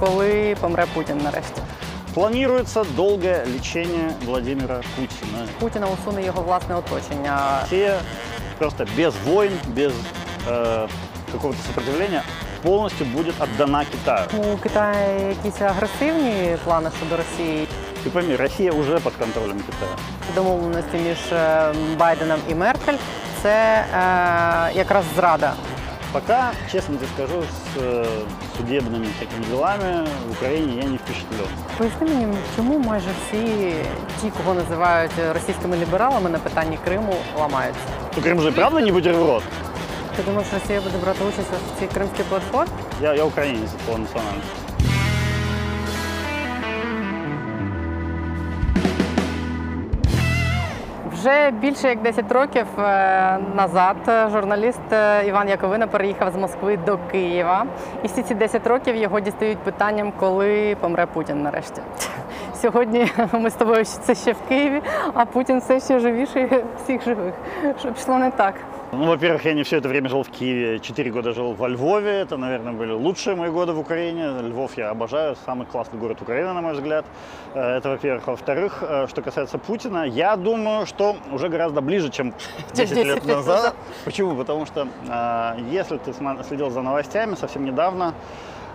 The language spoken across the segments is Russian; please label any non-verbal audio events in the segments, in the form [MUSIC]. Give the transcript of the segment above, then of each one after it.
коли помре Путін нарешті. Планируется долгое лечение Владимира Путина. Путіна усуне його власне оточення. Россия просто без войн, без э, какого-то сопротивления полностью будет отдана Китаю. У Китаю якісь агресивні плани щодо Росії. Ты пойми, Россия уже под контролем Китая. Домовленості між е, Байденом і Меркель це е, якраз зрада. Пока, честно тебе скажу, с э, судебными такими делами в Украине я не впечатлен. Поясни мені, чому майже всі ті, кого називають російськими лібералами на питанні Криму, ламаються? Ну, Крым же и правда не бутерброд. Ти думаєш, Росія буде брати участь в цій кримській платформі? Я, я украинец по национальности. Вже більше як 10 років е, назад е, журналіст е, Іван Яковина переїхав з Москви до Києва. І всі ці 10 років його дістають питанням, коли помре Путін нарешті. [LAUGHS] Сьогодні ми з тобою це ще в Києві, а Путін все ще живіший [LAUGHS] всіх живих. Що пішло не так. Ну, во-первых, я не все это время жил в Киеве. Четыре года жил во Львове. Это, наверное, были лучшие мои годы в Украине. Львов я обожаю. Самый классный город Украины, на мой взгляд. Э, Это, во-первых. Во-вторых, э, что касается Путина, я думаю, что уже гораздо ближе, чем [LAUGHS] 10 10 лет назад. Почему? Потому что э, если ты следил за новостями, совсем недавно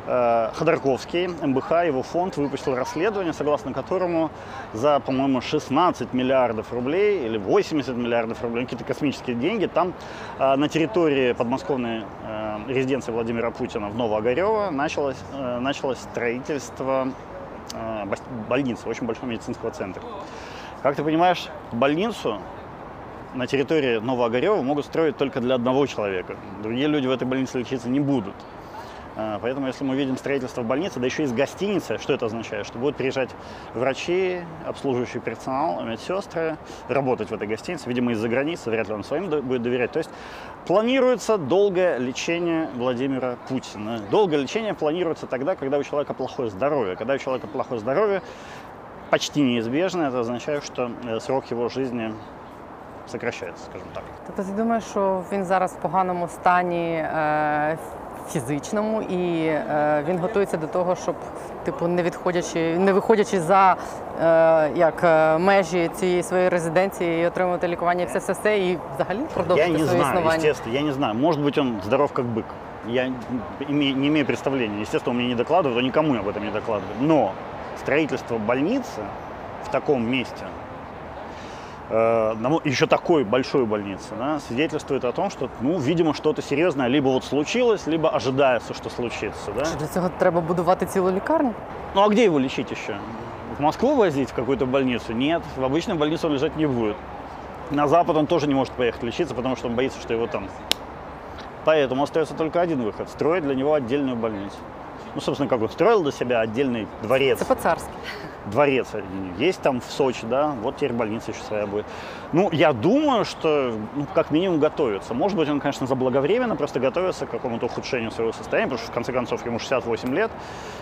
Ходорковский, МБХ, его фонд выпустил расследование, согласно которому за, по-моему, 16 миллиардов рублей или 80 миллиардов рублей, какие-то космические деньги, там э, на территории подмосковной э, резиденции Владимира Путина в Новоогарево началось, э, началось строительство э, больницы, очень большого медицинского центра. Как ты понимаешь, больницу на территории Новоогарева могут строить только для одного человека. Другие люди в этой больнице лечиться не будут. А, Поэтому, если мы видим строительство больницы, да еще и с гостиницы, что это означает? Что будут приезжать врачи, обслуживающий персонал, медсестры, работать в этой гостинице, видимо, из-за границы, вряд ли он своим до- будет доверять. То есть планируется долгое лечение Владимира Путина. Долгое лечение планируется тогда, когда у человека плохое здоровье. Когда у человека плохое здоровье, почти неизбежно, это означает, что э, срок его жизни сокращается, скажем так. Тобто ти думаєш, що він зараз в поганому стані е, фізичному, і е, він готується до того, щоб, типу, не відходячи, не виходячи за е, як е, межі цієї своєї резиденції і отримувати лікування, і все все все, і взагалі Я продовжити не своє знаю, існування. естественно, я не знаю. Может быть, он здоров как бык. Я име- не имею представления. Естественно, он мне не докладывает, он никому об этом не докладывает. Но строительство больницы в таком месте, э, на мо- еще такой большой больницы, да, свидетельствует о том, что, ну, видимо, что-то серьезное либо вот случилось, либо ожидается, что случится. Да? Для цього треба будувати цілу лікарню? Ну а где его лечить еще? В Москву возить в какую-то больницу? Нет, в обычную больницу он лежать не будет. На Запад он тоже не может поехать лечиться, потому что он боится, что его там... Поэтому остается только один выход – строить для него отдельную больницу. Ну, собственно, как он строил для себя отдельный дворец. Це по-царськи. Дворец есть там в Сочи, да, вот теперь больница еще своя будет. Ну, я думаю, что, ну, как минимум готовится. Может быть, он, конечно, заблаговременно просто готовится к какому-то ухудшению своего состояния, потому что, в конце концов, ему 68 лет,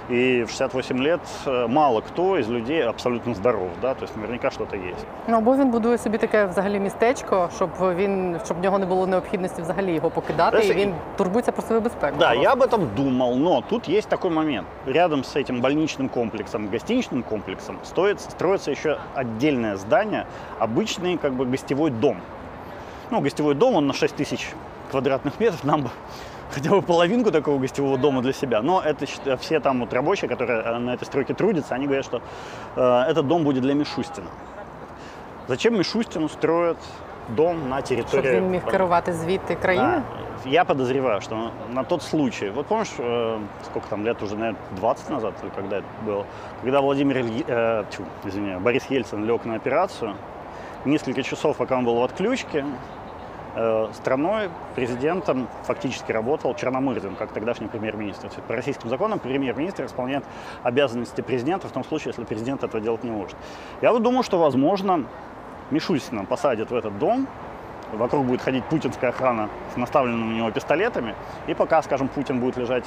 и в 68 лет э, мало кто из людей абсолютно здоров, да, то есть наверняка что-то есть. Ну або він будує собі таке взагалі містечко, щоб він щоб в нього не було необхідності взагалі його покидати, Знаєш, і він турбується про свою безпеку. Да, я об этом думал, но тут есть такой момент. Рядом с этим больничным комплексом, гостиничным комплексом, стоит, строится еще отдельное здание, обычный как бы гостевой дом. Ну, гостевой дом, он на 6 тысяч квадратных метров, нам бы [LAUGHS] хотя бы половинку такого гостевого дома для себя. Но это счит- все там вот рабочие, которые э, на этой стройке трудятся, они говорят, что э, этот дом будет для Мишустина. Зачем Мишустину строят дом на щоб территории... він міг керувати звідти країною. Да. Я подозреваю, что на, на тот случай, вот помнишь, э, сколько там лет уже, наверное, 20 назад, или когда это было, когда Владимир, Ильи- э, тьфу, извини, Борис Ельцин лег на операцию, несколько часов, пока он был в отключке, э, страной, президентом фактически работал Черномырдин, как тогдашний премьер-министр. По российским законам премьер-министр исполняет обязанности президента в том случае, если президент этого делать не может. Я вот думаю, что, возможно, Мишустина посадят в этот дом, вокруг будет ходить путинская охрана с наставленными на него пистолетами, и пока, скажем, Путин будет лежать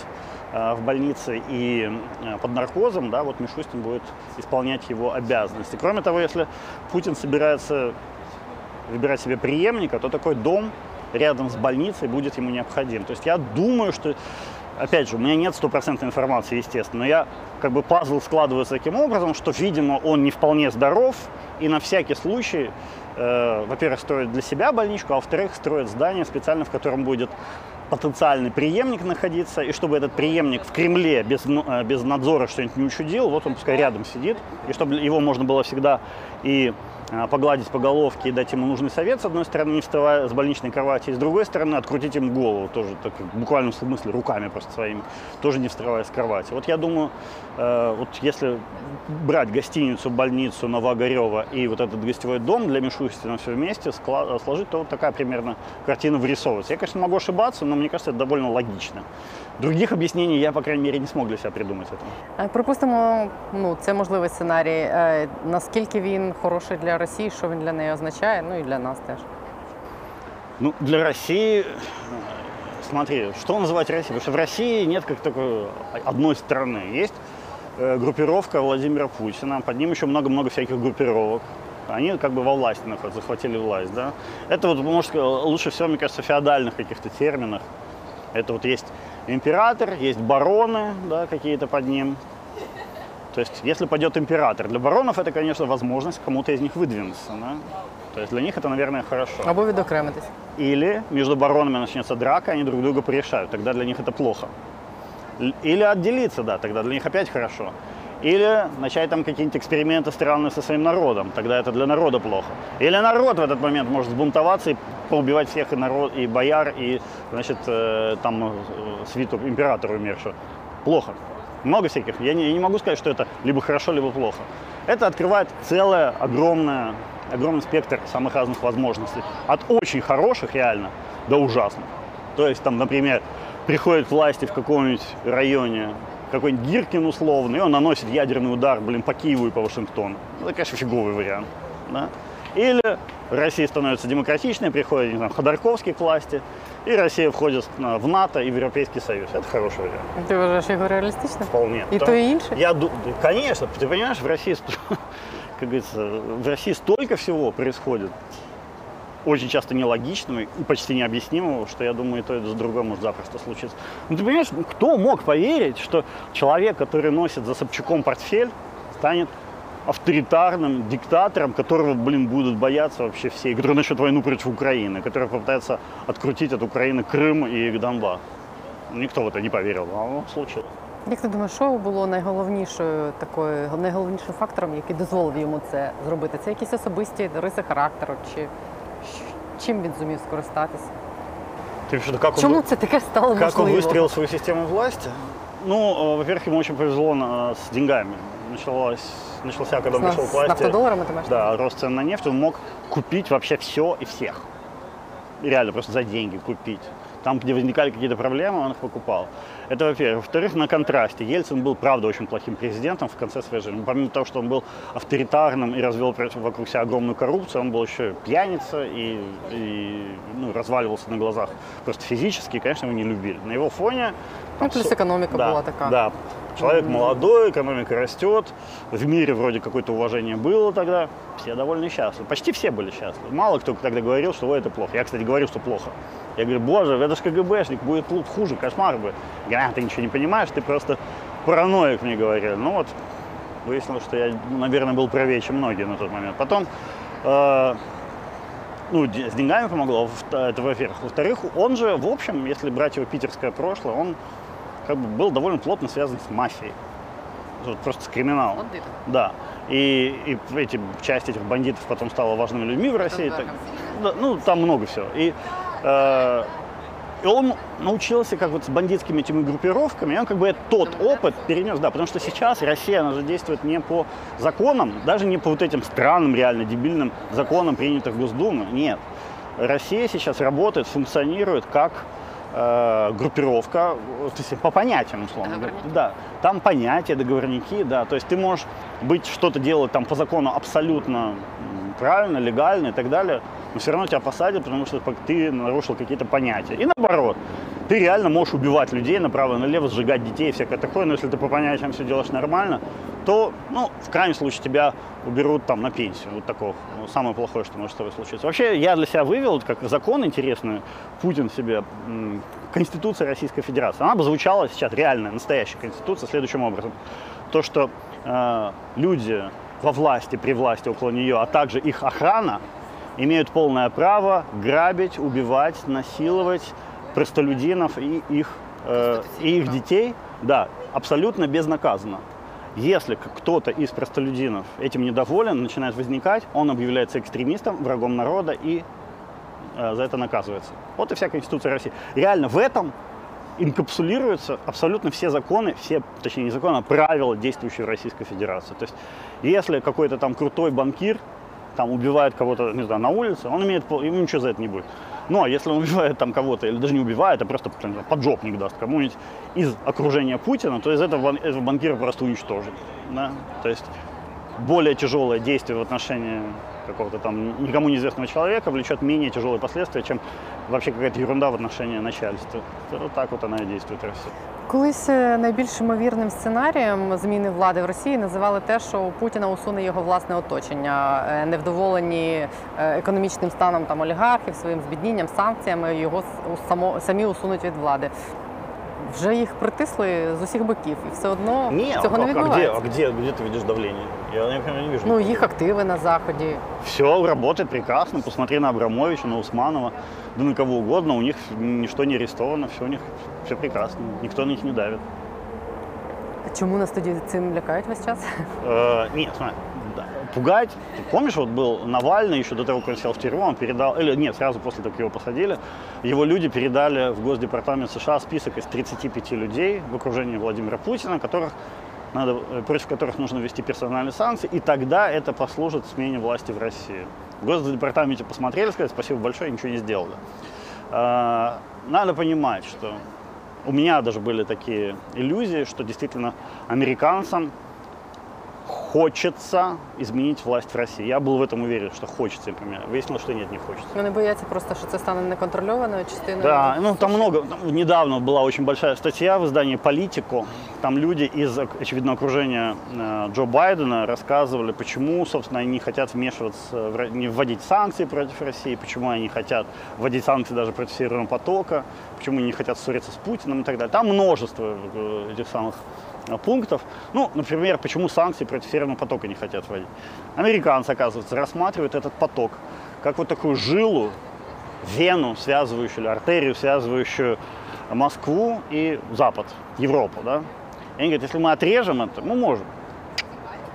э, в больнице и э, под наркозом, да, вот Мишустин будет исполнять его обязанности. Кроме того, если Путин собирается выбирать себе преемника, то такой дом рядом с больницей будет ему необходим. То есть я думаю, что опять же, у меня нет стопроцентной информации, естественно, но я как бы пазл складывается таким образом, что, видимо, он не вполне здоров, и на всякий случай, э, во-первых, строит для себя больничку, а во-вторых, строит здание специально, в котором будет потенциальный преемник находиться, и чтобы этот преемник в Кремле без, ну, э, без надзора что-нибудь не учудил, вот он пускай рядом сидит, и чтобы его можно было всегда и погладить по головке и дать ему нужный совет, с одной стороны, не вставая с больничной кровати, и с другой стороны, открутить ему голову, тоже так, в буквальном смысле, руками просто своими, тоже не вставая с кровати. Вот я думаю, э, вот если брать гостиницу, больницу Новоогарева и вот этот гостевой дом для Мишустина все вместе сложить, то вот такая примерно картина вырисовывается. Я, конечно, могу ошибаться, но мне кажется, это довольно логично. Других объяснений я, по крайней мере, не смог для себя придумать этому. Е, Припустимо, ну це можливий сценарій. Е, Наскільки він хороший для Росії, що він для неї означає, ну і для нас теж. Ну, для России, э, смотри, что называть Россией? Потому что в России нет как такой одной страны. Есть э, группировка Владимира Путина, под ним еще много-много всяких группировок. Они как бы во власти находятся, захватили власть, да. Это вот, может, лучше всего, мне кажется, в феодальных каких-то терминах. Это вот есть император, есть бароны, да, какие-то под ним. То есть, если пойдет император, для баронов это, конечно, возможность кому-то из них выдвинуться, да. То есть для них это, наверное, хорошо. Або відокремитись. Или между баронами начнется драка, они друг друга порешают, тогда для них это плохо. Или отделиться, да, тогда для них опять хорошо. Или начать там какие-нибудь эксперименты странные со своим народом, тогда это для народа плохо. Или народ в этот момент может сбунтоваться и поубивать всех и народ, и бояр, и, значит, э, там э, свиту императора умершего. Плохо. Много всяких. Я не, я не могу сказать, что это либо хорошо, либо плохо. Это открывает целое огромное, огромный спектр самых разных возможностей. От очень хороших реально до ужасных. То есть там, например, приходит к власти в каком-нибудь районе какой-нибудь Гиркин условный, и он наносит ядерный удар, блин, по Киеву и по Вашингтону. Это, конечно, фиговый вариант. Да? Или Россия становится демократичной, приходит не знаю, Ходорковский к власти, и Россия входит на- в НАТО и в Европейский Союз. Это хороший вариант. Ти вважаєш його реалістичним? Вполне. И то, и инше? Я, ду- конечно, ты понимаешь, в России, [LAUGHS] как говорится, в России столько всего происходит, очень часто нелогичного и почти необъяснимого, что я думаю, и то, и то, другое может запросто случиться. Ну, ты понимаешь, ну, кто мог поверить, что человек, который носит за Собчаком портфель, станет авторитарным диктатором, которого, блин, будут бояться вообще все, и который начнет войну против Украины, который попытается открутить от Украины Крым и Донбасс. Никто в это не поверил, а оно случилось. Як ти думаєш, що було найголовнішою такою найголовнішим фактором, який дозволив йому це зробити? Це якісь особисті риси характеру, чи щ- чим він зумів скористатися? Ты имеешь в виду, как он- Чому це таке стало Как он можливо? выстроил свою систему власти? Ну, э, во-первых, ему очень повезло на- с деньгами. Началось, начался, когда он З, пришел к з власти, нафтодоларами ти маєш? да, рост цен на нефть, он мог купить вообще все и всех. И Реально, просто за деньги купить. Там, где возникали какие-то проблемы, он их покупал. Это, во-первых. Во-вторых, на контрасте. Ельцин был, правда, очень плохим президентом в конце своей жизни. Помимо того, что он был авторитарным и развел вокруг себя огромную коррупцию, он был еще пьяница и, и, ну, разваливался на глазах просто физически, и, конечно, его не любили. На его фоне... Ну, плюс экономика да, была такая. Да, Человек молодой, экономика растет, в мире вроде какое-то уважение было тогда, все довольно счастливы. Почти все были счастливы. Мало кто тогда говорил, что «Ой, это плохо. Я, кстати, говорил, что плохо. Я говорю, боже, это же КГБшник, будет хуже, кошмар бы. Я, ты ничего не понимаешь, ты просто параноик, мне говорили. Ну вот, выяснилось, что я, наверное, был правее, чем многие на тот момент. Потом, э, ну, с деньгами помогло, это во-первых. Во-вторых, он же, в общем, если брать его питерское прошлое, он как бы был довольно плотно связан с мафией. Вот просто с криминалом. Да. И, и эти, часть этих бандитов потом стала важными людьми в России. Так- да, ну, там много всего. И, э, и он научился как вот с бандитскими этими группировками, и он как бы тот опыт перенес, да, потому что сейчас Россия, она же действует не по законам, даже не по вот этим странным, реально дебильным законам, принятых в Госдуму, нет. Россия сейчас работает, функционирует как э, группировка, то есть по понятиям, условно. Договорники. Да, там понятия, договорники, да, то есть ты можешь быть, что-то делать там по закону абсолютно правильно, легально и так далее, но все равно тебя посадят, потому что ты нарушил какие-то понятия. И наоборот, ты реально можешь убивать людей направо и налево, сжигать детей и всякое такое, но если ты по понятиям все делаешь нормально, то, ну, в крайнем случае, тебя уберут там на пенсию. Вот такое ну, самое плохое, что может с тобой случиться. Вообще, я для себя вывел, как закон интересный, Путин себе, Конституция Российской Федерации. Она бы звучала сейчас, реальная, настоящая Конституция, следующим образом. То, что э, люди во власти, при власти около нее, а также их охрана, имеют полное право грабить, убивать, насиловать простолюдинов и их, э, и их детей, да, абсолютно безнаказанно. Если кто-то из простолюдинов этим недоволен, начинает возникать, он объявляется экстремистом, врагом народа и э, за это наказывается. Вот и вся Конституция России. Реально в этом инкапсулируются абсолютно все законы, все, точнее не законы, а правила, действующие в Российской Федерации. То есть если какой-то там крутой банкир там убивает кого-то, не знаю, на улице, он имеет, ему ничего за это не будет. Но если он убивает там кого-то, или даже не убивает, а просто знаю, поджопник даст кому-нибудь из окружения Путина, то из этого, этого банкира просто уничтожит. Да? То есть более тяжелое действие в отношении какого-то там никому неизвестного человека влечет менее тяжелые последствия, чем вообще какая-то ерунда в отношении начальства. Вот так вот она и действует Россия. Колись е, найбільш ймовірним сценарієм зміни влади в Росії називали те, що Путіна усуне його власне оточення, Е, невдоволені е, економічним станом там олігархів, своїм збіднінням, санкціями його само самі усунуть від влади. Вже їх притисли з усіх боків, і все одно цього не а, где, відбувається. а где, где ты видишь давление? Я, например, не вижу. Ну їх активи на заході. Все работает прекрасно. Посмотри на Абрамовича, на Усманова, да на кого угодно. У них ничто не арестовано, все у них все прекрасно. Никто на них не давит. Чому нас тоді цим лякають весь час? Э, нет, смотри, пугать. Помнишь, вот был Навальный еще до того, как он сел в тюрьму, он передал, или нет, сразу после того, как его посадили, его люди передали в Госдепартамент США список из 35 людей в окружении Владимира Путина, которых надо, э, против которых нужно ввести персональные санкции, и тогда это послужит смене власти в России. В Госдепартаменте посмотрели, сказали, спасибо большое, ничего не сделали. А, Надо понимать, что у меня даже были такие иллюзии, что действительно американцам хочется изменить власть в России. Я был в этом уверен, что хочется, например. Выяснилось, что нет, не хочется. Вони бояться просто, що це стане неконтрольованою частиною. Да, ну там много. там недавно была очень большая статья в издании «Политику». Там люди из, очевидно, окружения э, Джо Байдена рассказывали, почему, собственно, они не хотят вмешиваться, не вводить санкции против России, почему они не хотят вводить санкции даже против Северного потока, почему они не хотят ссориться с Путиным и так далее. Там множество э, этих самых пунктов. Ну, например, почему санкции против Северного потока не хотят вводить. Американцы, оказывается, рассматривают этот поток как вот такую жилу, вену, связывающую, или артерию, связывающую Москву и Запад, Европу, да. И они говорят, если мы отрежем это, мы можем.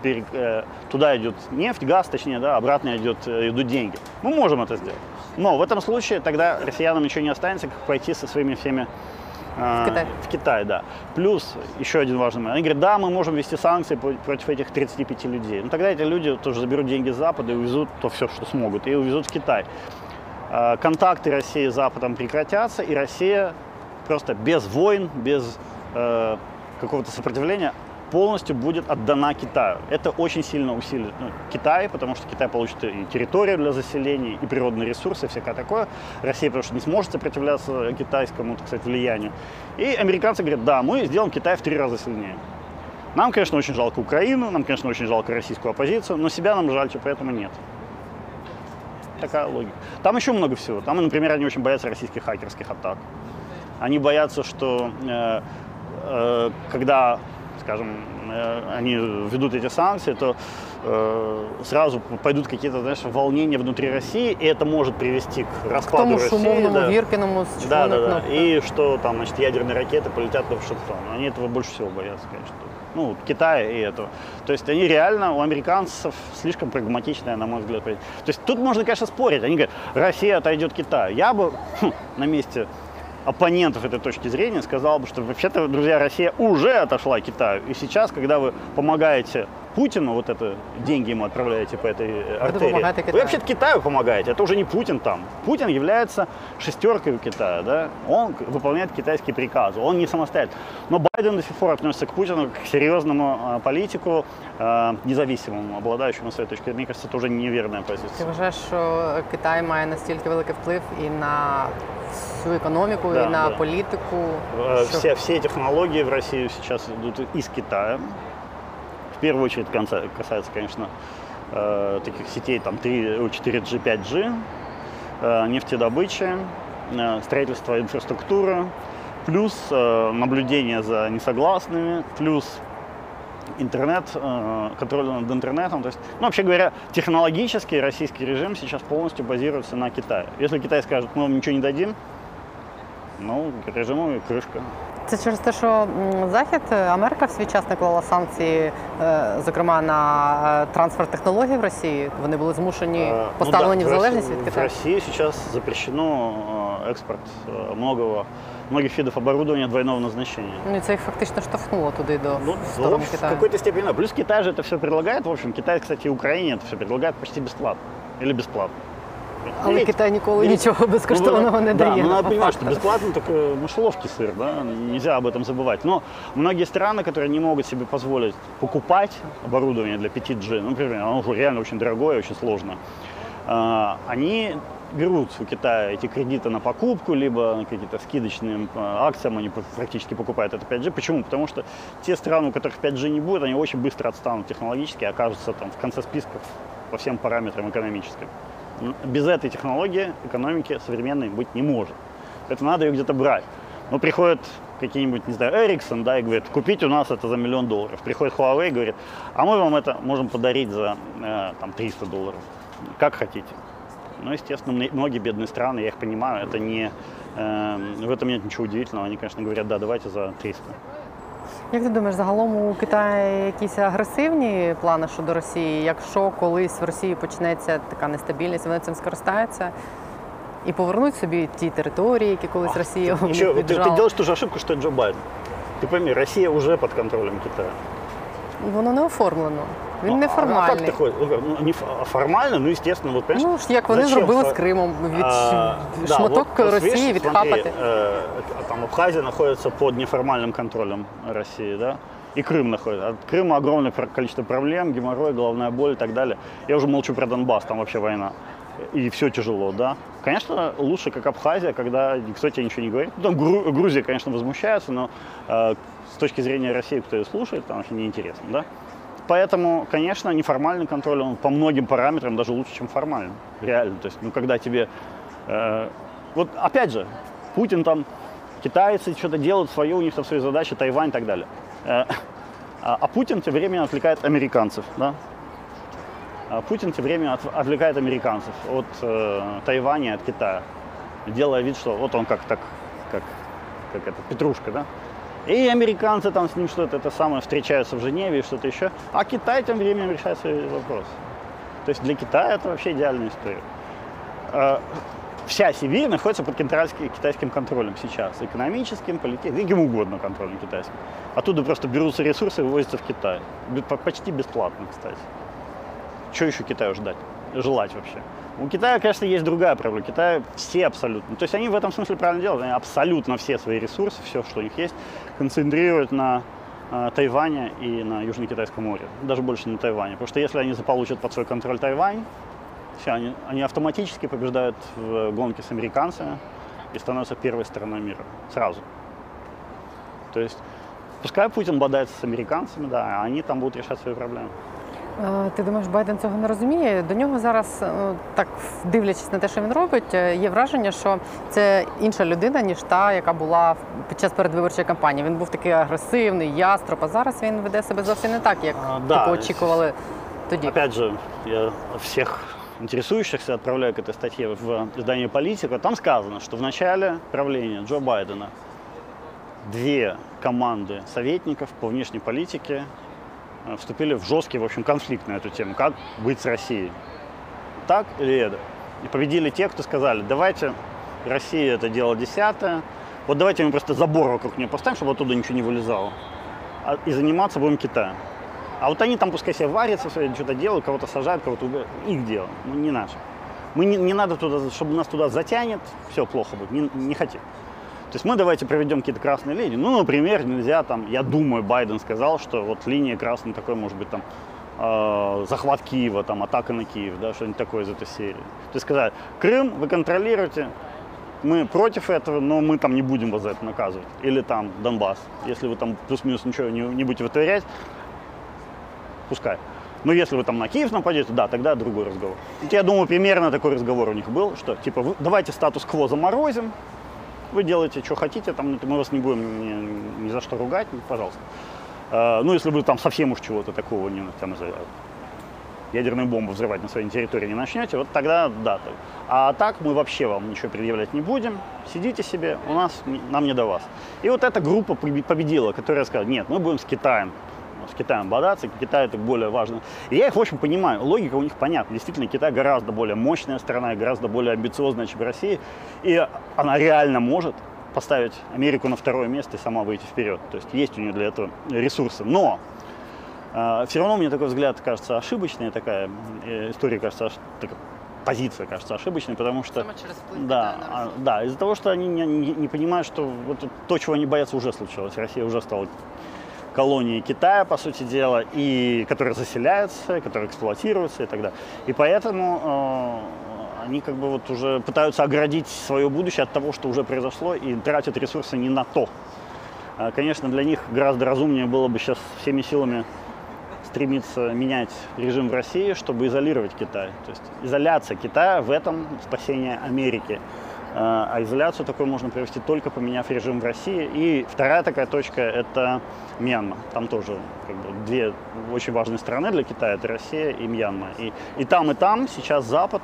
Пере- э, туда идет нефть, газ, точнее, да, обратно идет, э, идут деньги. Мы можем это сделать. Но в этом случае тогда россиянам ничего не останется, как пойти со своими всеми В Китай. в Китай, да. Плюс еще один важный момент. Они говорят, да, мы можем вести санкции против этих 35 людей. Ну тогда эти люди тоже заберут деньги с Запада и увезут то все, что смогут, и увезут в Китай. Э, Контакты России с Западом прекратятся, и Россия просто без войн, без э, какого-то сопротивления полностью будет отдана Китаю. Это очень сильно усилит ну, Китай, потому что Китай получит и территорию для заселения, и природные ресурсы, и всякое такое. Россия, потому что не сможет сопротивляться китайскому, так сказать, влиянию. И американцы говорят, да, мы сделаем Китай в три раза сильнее. Нам, конечно, очень жалко Украину, нам, конечно, очень жалко российскую оппозицию, но себя нам жаль, поэтому нет. Такая логика. Там еще много всего. Там, например, они очень боятся российских хакерских атак. Они боятся, что э, э, когда, скажем, э, они ведут эти санкции, то э, сразу пойдут какие-то, знаешь, волнения внутри России, и это может привести к К распаду тому ж России. умовному да. Віркіному з Да, да, да. И что там, значит, ядерные ракеты полетят на Вашингтон. Они этого больше всего боятся, конечно. Ну, Китая и этого. То есть они реально, у американцев слишком прагматичная, на мой взгляд. То есть тут можно, конечно, спорить. Они говорят, Россия отойдет Китаю. Я бы хм, на месте оппонентов этой точки зрения сказал бы, что вообще-то, друзья, Россия уже отошла Китаю. И сейчас, когда вы помогаете Путину, вот это деньги ему отправляете по этой э, артерии, помогаете вы Китаю. вообще Китаю помогаете, это уже не Путин там. Путин является шестеркой у Китая, да? Он к- выполняет китайские приказы, он не самостоятельный. Но Байден до сих пор относится к Путину как к серьезному э, политику, э, независимому, обладающему своей точкой зрения. Мне кажется, это уже неверная Ти позиция. вважаєш, що Китай має настільки великий вплив і на всю економіку, Да, і на да. політику? Э, що- Все, все технологии в Россию сейчас идут из Китая. первую очередь касается, конечно, э, таких сетей там 3, 4G, 5G, э, нефтедобычи, строительство инфраструктуры, плюс э, наблюдение за несогласными, плюс интернет, э, контроль над интернетом. То есть, ну, вообще говоря, технологически российский режим сейчас полностью базируется на Китае. Если Китай скажет, мы вам ничего не дадим, ну, режиму крышка. Це через те, що м, Захід, е, Америка в свій час наклала санкції, е, зокрема на е, трансфер технологій в Росії. Вони були змушені Э, поставлені ну в да, залежність России- від В Китаю. России сейчас запрещено э, экспорт э, многого, многих видов оборудования двойного назначения. Ну і це їх фактично штовхнуло туди до Ну, сторони в Китаю. какой-то степени, да. Плюс Китай же это все предлагает. В общем, Китай, кстати, и Украине это все предлагает почти бесплатно. Или бесплатно. Але Видите? Китай ніколи Видите? нічого безкоштовного не Ну, да, дає. ну, надо по понимать, что факту. бесплатно только мышеловки сыр, да, нельзя об этом забывать. Но многие страны, которые не могут себе позволить покупать оборудование для 5G, ну, например, оно уже реально очень дорогое, очень сложно, а, они берут у Китая эти кредиты на покупку, либо на какие-то скидочные а, акциям они практически покупают это 5G. Почему? Потому что те страны, у которых 5G не будет, они очень быстро отстанут технологически и окажутся там в конце списка по всем параметрам экономическим. Без этой технологии экономики современной быть не может. Это надо ее где-то брать. Но приходит какие-нибудь, не знаю, Ericsson, да, и говорит, купить у нас это за миллион долларов. Приходит Huawei и говорит, а мы вам это можем подарить за э, там, 300 долларов. Как хотите. Ну, естественно, многие бедные страны, я их понимаю, это не, э, в этом нет ничего удивительного. Они, конечно, говорят, да, давайте за 300. Як ти думаєш, загалом у Китаї якісь агресивні плани щодо Росії? Якщо колись в Росії почнеться така нестабільність, вони цим скористаються і повернуть собі ті території, які колись Росія у них Ничего, ты, ты віджала? делаешь ту же ошибку, что и Джо Байден. Ты пойми, Россия уже под контролем Китая. Воно не оформлено. Він Ну, а- А неформальний. как ты хочешь? Ну, не ф- а формально, ну, естественно, вот, понимаешь, Ну ж як вони зачем зробили фо- з Кримом від А, да, шматок вот- вот Росії видишь, відхапати. смотри, э, там Абхазия находится под неформальным контролем России, да? И Крым находится. От Крыма огромное пр- количество проблем, геморрой, головная боль и так далее. Я уже молчу про Донбасс, там вообще война. И все тяжело, да. Конечно, лучше, как Абхазия, когда никто тебе ничего не говорит. Ну, там Гру- Грузия, конечно, возмущается, но э, с точки зрения России, кто ее слушает, там вообще неинтересно, да. Поэтому, конечно, неформальный контроль, он по многим параметрам даже лучше, чем формальный. Реально. То есть, ну, когда тебе... э, вот опять же, Путин там, китайцы что-то делают свое, у них там свои задачи, Тайвань и так далее. Э, а, а Путин тем временем отвлекает американцев, да? А Путин тем временем от- отвлекает американцев от э, Тайваня от Китая, делая вид, что вот он как так, как, как это, петрушка, да? И американцы там с ним что-то это самое встречаются в Женеве и что-то еще. А Китай тем временем решает свои вопросы. То есть для Китая это вообще идеальная история. Э, Вся Сибирь находится под китайским, контролем сейчас. Экономическим, политическим, каким угодно контролем китайским. Оттуда просто берутся ресурсы и вывозятся в Китай. Почти бесплатно, кстати. Что еще Китаю ждать? Желать вообще? У Китая, конечно, есть другая проблема. Китай все абсолютно. То есть они в этом смысле правильно делают. Они абсолютно все свои ресурсы, все, что у них есть, концентрируют на э, Тайване и на Южно-Китайском море. Даже больше на Тайване. Потому что если они заполучат под свой контроль Тайвань, все, они, они автоматически побеждают в гонке с американцами и становятся первой страной мира. Сразу. То есть, пускай Путин бодается с американцами, да, а они там будут решать свои проблемы. Е, Ти думаєш, Байден цього не розуміє? До нього зараз, е, так дивлячись на те, що він робить, е, є враження, що це інша людина, ніж та, яка була в- під час передвиборчої кампанії. Він був такий агресивний, яструб, а зараз він веде себе зовсім не так, як А, да. типу, очікували тоді. Опять же, я всех интересующихся отправляю к этой статье в издание «Политика». Там сказано, что в начале правления Джо Байдена две команды советников по внешней политике э, вступили в жесткий, в общем, конфликт на эту тему. Как быть с Россией? Так или это? И победили те, кто сказали, давайте Россия это дело десятое, вот давайте мы просто забор вокруг нее поставим, чтобы оттуда ничего не вылезало. А- И заниматься будем Китаем. А вот они там пускай себе варятся, что-то делают, кого-то сажают, кого-то убивают. Их дело, не наше. Мы не, не надо туда, чтобы нас туда затянет, все плохо будет, не, не хотим. То есть мы давайте проведем какие-то красные линии. Ну, например, нельзя там, я думаю, Байден сказал, что вот линия красная такой, может быть, там э, захват Киева, там атака на Киев, да, что-нибудь такое из этой серии. То есть сказать, Крым вы контролируете, мы против этого, но мы там не будем вас за это наказывать. Или там Донбасс, если вы там плюс-минус ничего не, не будете вытворять, пускай. Но если вы там на Киев нападете, да, тогда другой разговор. Я думаю, примерно такой разговор у них был, что типа давайте статус-кво заморозим, вы делаете, что хотите, там, мы вас не будем ни, ни за что ругать, пожалуйста. Э, ну, если вы там совсем уж чего-то такого не, там, ядерную бомбу взрывать на своей территории не начнете, вот тогда да. А так мы вообще вам ничего предъявлять не будем. Сидите себе, у нас, нам не до вас. И вот эта группа побе- победила, которая сказала, нет, мы будем с Китаем. С Китаем бодаться, Китай это более важно. И я их, в общем, понимаю, логика у них понятна. Действительно, Китай гораздо более мощная страна, гораздо более амбициозная, чем Россия. И она реально может поставить Америку на второе место и сама выйти вперед. То есть есть у нее для этого ресурсы. Но все равно мне такой взгляд кажется ошибочной, такая э, история кажется, такая позиция кажется ошибочной, потому что... Да, а, да, из-за того, что они не, не- не понимают, что вот то, чего они боятся, уже случилось. Россия уже стала колонией Китая, по сути дела, и которая заселяется, которая эксплуатируется и так далее. И поэтому э, они как бы вот уже пытаются оградить свое будущее от того, что уже произошло, и тратят ресурсы не на то. А, Конечно, для них гораздо разумнее было бы сейчас всеми силами стремиться менять режим в России, чтобы изолировать Китай. То есть изоляция Китая в этом спасение Америки. А а изоляцию такую можно провести только поменяв режим в России. И вторая такая точка – это Мьянма. Там тоже как бы, две очень важные страны для Китая – это Россия и Мьянма. И, и там, и там сейчас Запад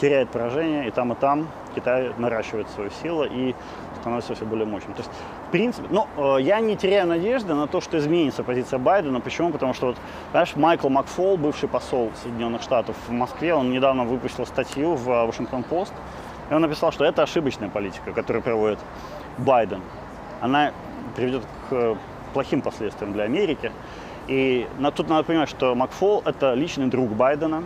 теряет поражение, и там, и там Китай наращивает свою силу и становится все более мощным. То есть, в принципе, ну, э, я не теряю надежды на то, что изменится позиция Байдена. Почему? Потому что, вот, знаешь, Майкл Макфол, бывший посол Соединенных Штатов в Москве, он недавно выпустил статью в э, Вашингтон-Пост, и он написал, что это ошибочная политика, которую проводит Байден. Она приведет к э, плохим последствиям для Америки. И тут надо понимать, что Макфол – это личный друг Байдена,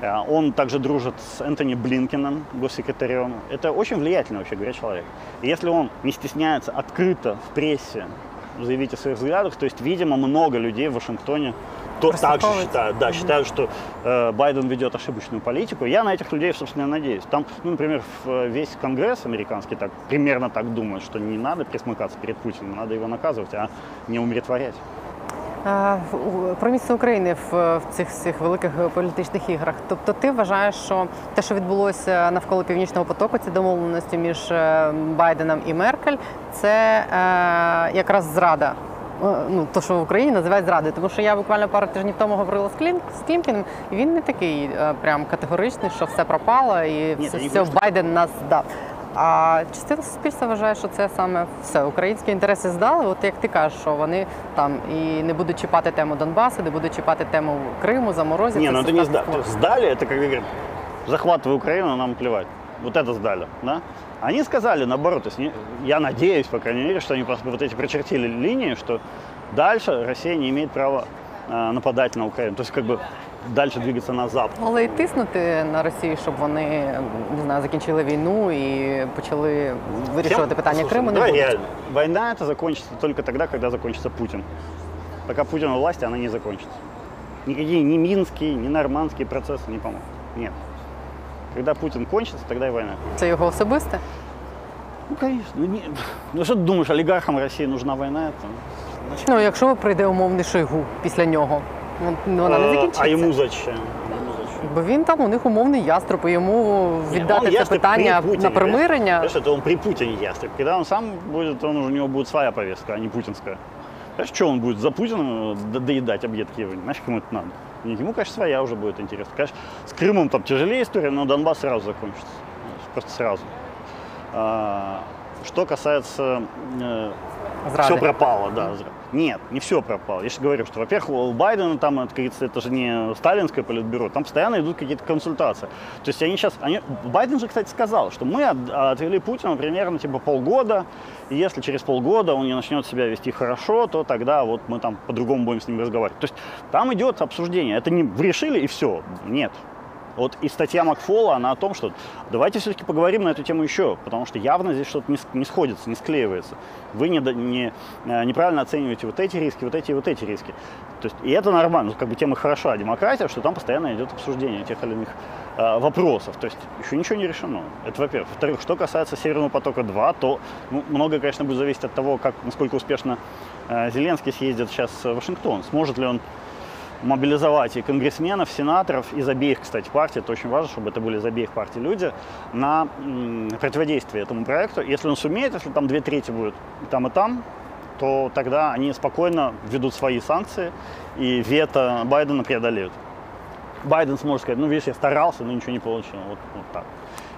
Э, Он также дружит с Энтони Блинкиным, госсекретарем. Это очень влиятельный, вообще говоря, человек. И если он не стесняется открыто в прессе заявить о своих взглядах, то есть, видимо, много людей в Вашингтоне то также Прослуховывают. считают, да, считают, что э, Байден ведет ошибочную политику. Я на этих людей, собственно, и надеюсь. Там, ну, например, в- э, весь Конгресс американский так примерно так думает, что не надо присмыкаться перед Путиным, надо его наказывать, а не умиротворять. А, у- Про місце України в, в цих всіх великих політичних іграх. Тобто, ти вважаєш, що те, що відбулося навколо північного потоку, ці домовленості між е, Байденом і Меркель, це е, якраз зрада. Е, Ну, то, що в Україні називають зрадою, тому що я буквально пару тижнів тому говорила з Клін з Клімкіним, і він не такий е, прям категоричний, що все пропало і Ні, все, я не все говорю, що- Байден нас здав. А частина суспільства вважає, що це саме все. Українські інтереси здали. От як ти кажеш, що вони там і не будуть чіпати тему Донбасу, не будуть чіпати тему Криму, заморозять. Не, це ну все это не статус сдали. кво. Сдали, это как говорят, захватывай Украину, нам плевать. Вот это сдали, да? Они сказали наоборот, то есть не- я надеюсь, по крайней мере, что они просто вот эти прочертили линии, что дальше Россия не имеет права э, нападать на Украину. То есть как бы дальше двигаться на запад. Але й тиснути на Росію, щоб вони не знаю, закінчили війну і почали вирішувати Всем- питання Слушай, Криму. Не давай будуть. реально. Война это закончится только тогда, когда закончится Путин. Пока Путин у власти, она не закончится. Никакие ни минские, ни нормандские процессы не помогут. Нет. Когда Путин кончится, тогда и война. Це його особисте. Ну, конечно. Ну, не- ну что ты думаешь, олигархам России нужна война? Это... Ну, якщо прийде умовний Шойгу після нього, ну, вона не Э, закінчиться. А ему зачем? Ему зачем? Бо він там у них умовний яструб, і йому Не, віддати он це ястреб питання при Путине, на примирення. Понимаешь, это он при Путине ястреб. Когда он сам будет, он уже, у него будет своя повестка, а не путинская. Знаешь, что он будет за Путина э, до- доедать объедки его? Знаешь, кому это надо? Ему, конечно, своя уже будет интересно. Конечно, с Крымом там тяжелее история, но Донбасс сразу закончится. Просто сразу. А, что касается э, все пропало, да. Нет, не все пропало. Я же говорю, что, во-первых, у Байдена там, это, это же не сталинское политбюро, там постоянно идут какие-то консультации. То есть они сейчас, они, Байден же, кстати, сказал, что мы от- отвели Путина примерно типа полгода, и если через полгода он не начнет себя вести хорошо, то тогда вот мы там по-другому будем с ним разговаривать. То есть там идет обсуждение. Это не вы решили и все. Нет. Вот и статья Макфола, она о том, что давайте все-таки поговорим на эту тему еще, потому что явно здесь что-то не, не сходится, не склеивается. Вы не, не, э, неправильно оцениваете вот эти риски, вот эти и вот эти риски. То есть, и это нормально, как бы тема хороша, демократия, что там постоянно идет обсуждение тех или иных э, вопросов. То есть еще ничего не решено. Это во-первых. Во-вторых, что касается Северного потока-2, то ну, многое, конечно, будет зависеть от того, как, насколько успешно э, Зеленский съездит сейчас в Вашингтон. Сможет ли он мобилизовать и конгрессменов, сенаторов из обеих, кстати, партий, это очень важно, чтобы это были из обеих партий люди, на противодействие этому проекту. Если он сумеет, если там две трети будет там, и там, то тогда они спокойно введут свои санкции и вето Байдена преодолеют. Байден сможет сказать, ну, видишь, я старался, но ничего не получил. Вот, вот так.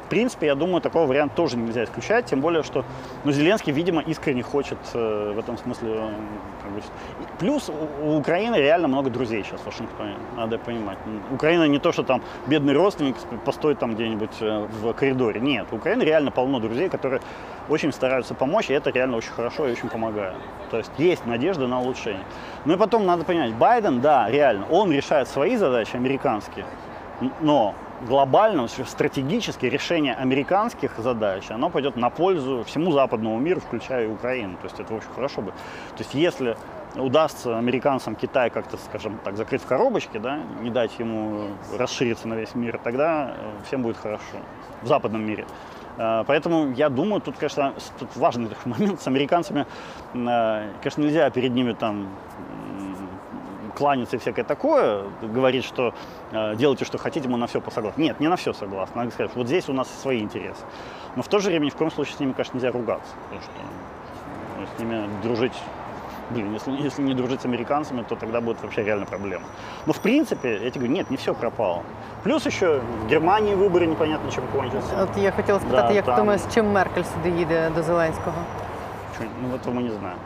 В принципе, я думаю, такой вариант тоже нельзя исключать, тем более, что ну, Зеленский, видимо, искренне хочет э, в этом смысле. э, как бы, Плюс у, у Украины реально много друзей сейчас в Вашингтоне, надо понимать. Украина не то, что там бедный родственник постоит там где-нибудь э, в коридоре. Нет, у Украины реально полно друзей, которые очень стараются помочь, и это реально очень хорошо и очень помогает. То есть есть надежда на улучшение. Ну и потом надо понимать, Байден, да, реально, он решает свои задачи американские, но глобально, стратегически решение американских задач, оно пойдет на пользу всему западному миру, включая и Украину. То есть это очень хорошо бы. То есть если удастся американцам Китай как-то, скажем так, закрыть в коробочке, да, не дать ему расшириться на весь мир, тогда э, всем будет хорошо в западном мире. Э, Поэтому я думаю, тут, конечно, тут важный [LAUGHS] момент с американцами. э, Конечно, нельзя перед ними там кланяться и всякое такое, говорить, что э, делайте, что хотите, мы на все согласны. Нет, не на все согласны. Надо сказать, вот здесь у нас свои интересы. Но в то же время ни в коем случае с ними, конечно, нельзя ругаться. Потому что ну, с ними дружить Блин, если, если не дружить с американцами, то тогда будет вообще реально проблема. Но в принципе, я тебе говорю, нет, не все пропало. Плюс еще в Германии выборы непонятно чем кончатся. От я хотіла спитати, Да, як там- думаєш, з чим Меркель сюди їде до Зеленського? Чё, Ну, этого мы не знаем.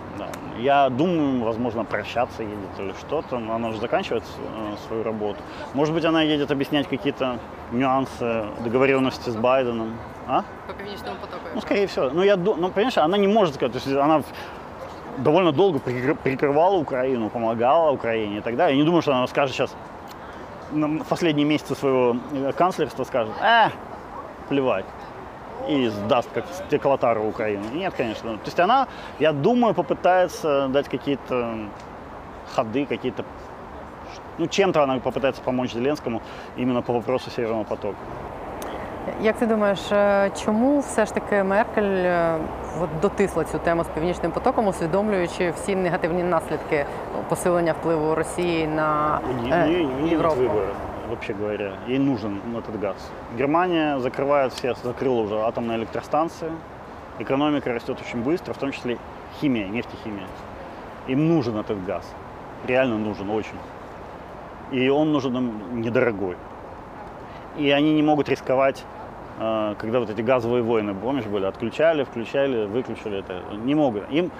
Я думаю, возможно, прощаться едет или что-то, но она уже заканчивает э, свою работу. Может быть, она едет объяснять какие-то нюансы договоренности с Байденом. А? По північному потоку. Ну, скорее всего. Ну, я ду- ну, понимаешь, она не может сказать, то есть она довольно долго прикры- прикрывала Украину, помогала Украине и так далее. Я не думаю, что она скажет сейчас, на последние месяцы своего э, канцлерства скажет, э, плевать, и сдаст как стеклотару Украину. Нет, конечно. То есть она, я думаю, попытается дать какие-то ходы, какие-то ну, чем-то она попытается помочь Зеленскому именно по вопросу Северного потока. Як ти думаєш, е, чому все ж таки Меркель е, от дотисла цю тему з північним потоком, усвідомлюючи всі негативні наслідки посилення впливу Росії на У е, нее, у вообще говоря. Ей нужен этот газ. Германия закрывает все, закрыла уже атомные электростанции. Экономика растет очень быстро, в том числе химия, нефтехимия. Им нужен этот газ. Реально нужен очень. И он нужен им недорогой. И они не могут рисковать, э, когда вот эти газовые войны, помнишь, были, отключали, включали, выключили это. Не могут. Им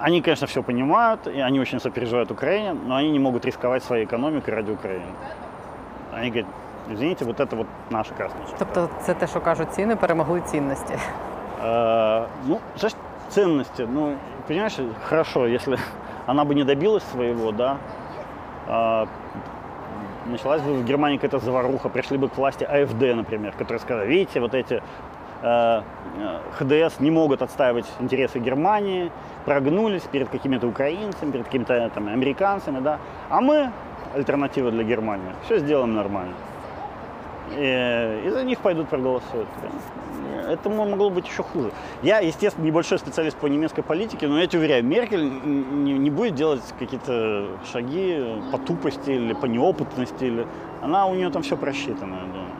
они, конечно, все понимают, и они очень сопереживают Украине, но они не могут рисковать своей экономикой ради Украины. Они говорят, извините, вот это вот наша красная черта. Тобто це те, що кажуть, ціни перемогли цінності. Э, ну, знаешь, ценности, ну, понимаешь, хорошо, если она бы не добилась своего, да, а, началась бы в Германии какая-то заваруха, пришли бы к власти АФД, например, которые сказали, видите, вот эти э, э, ХДС не могут отстаивать интересы Германии, прогнулись перед какими-то украинцами, перед какими-то там, американцами, да, а мы, альтернатива для Германии, все сделаем нормально. И, и за них пойдут проголосуют. Это могло быть еще хуже. Я, естественно, небольшой специалист по немецкой политике, но я тебе уверяю, Меркель не, не будет делать какие-то шаги по тупости или по неопытности. Или... Она, у нее там все просчитано, я думаю.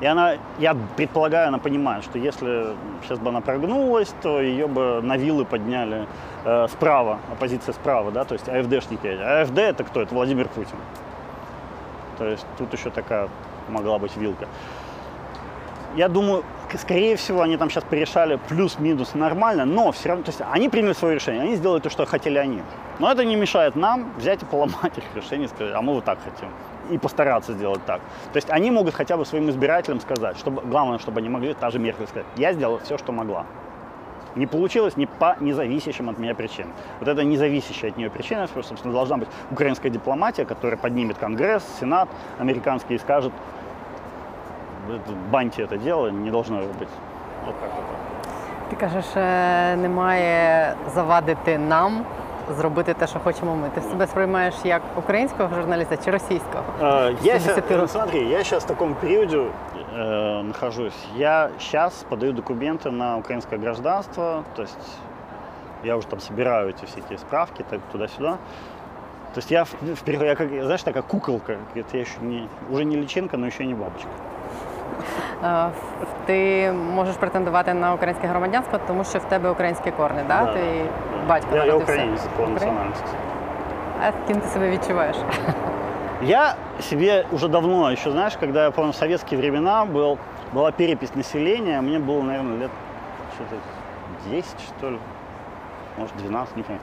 И она, я предполагаю, она понимает, что если сейчас бы она прогнулась, то ее бы на вилы подняли э, справа, оппозиция справа, да, то есть АФДшники. А АФД это кто? Это Владимир Путин. То есть тут еще такая могла быть вилка. Я думаю, скорее всего, они там сейчас порешали плюс-минус нормально, но все равно, то есть они приняли свое решение, они сделали то, что хотели они. Но это не мешает нам взять и поломать их решение сказать, а мы вот так хотим. И постараться сделать так. То есть они могут хотя бы своим избирателям сказать, чтобы, главное, чтобы они могли, та же Меркель сказать, я сделала все, что могла. Не получилось не по независящим от меня причинам. Вот это независящая от нее причина, собственно, должна быть украинская дипломатия, которая поднимет Конгресс, Сенат американский и скажет, «Это баньте это дело, не должно его быть. Вот как это. Ти кажеш, немає завадити нам зробити те, що хочемо ми. Ти себе сприймаєш як українського журналіста чи російського? Э, Я, Если ща- ты- э, смотри, я сейчас в таком периоде э, нахожусь. Я сейчас подаю документы на украинское гражданство, то есть я уже там собираю эти все эти справки так, туда-сюда. То есть я в- впервые, я как, знаешь, такая куколка. Это я еще не, уже не личинка, но еще и не бабочка. Е, Ти можеш претендувати на українське громадянство, тому що в тебе українські корні, да? Да. Твій батько Я, я народився. украинец по Украї- национальности. А ким ти себе відчуваєш? [LAUGHS] Я себе уже давно, еще знаешь, когда я помню в советские времена был, была перепись населения, мне было, наверное, лет что-то 10, что ли, может 12, не помню.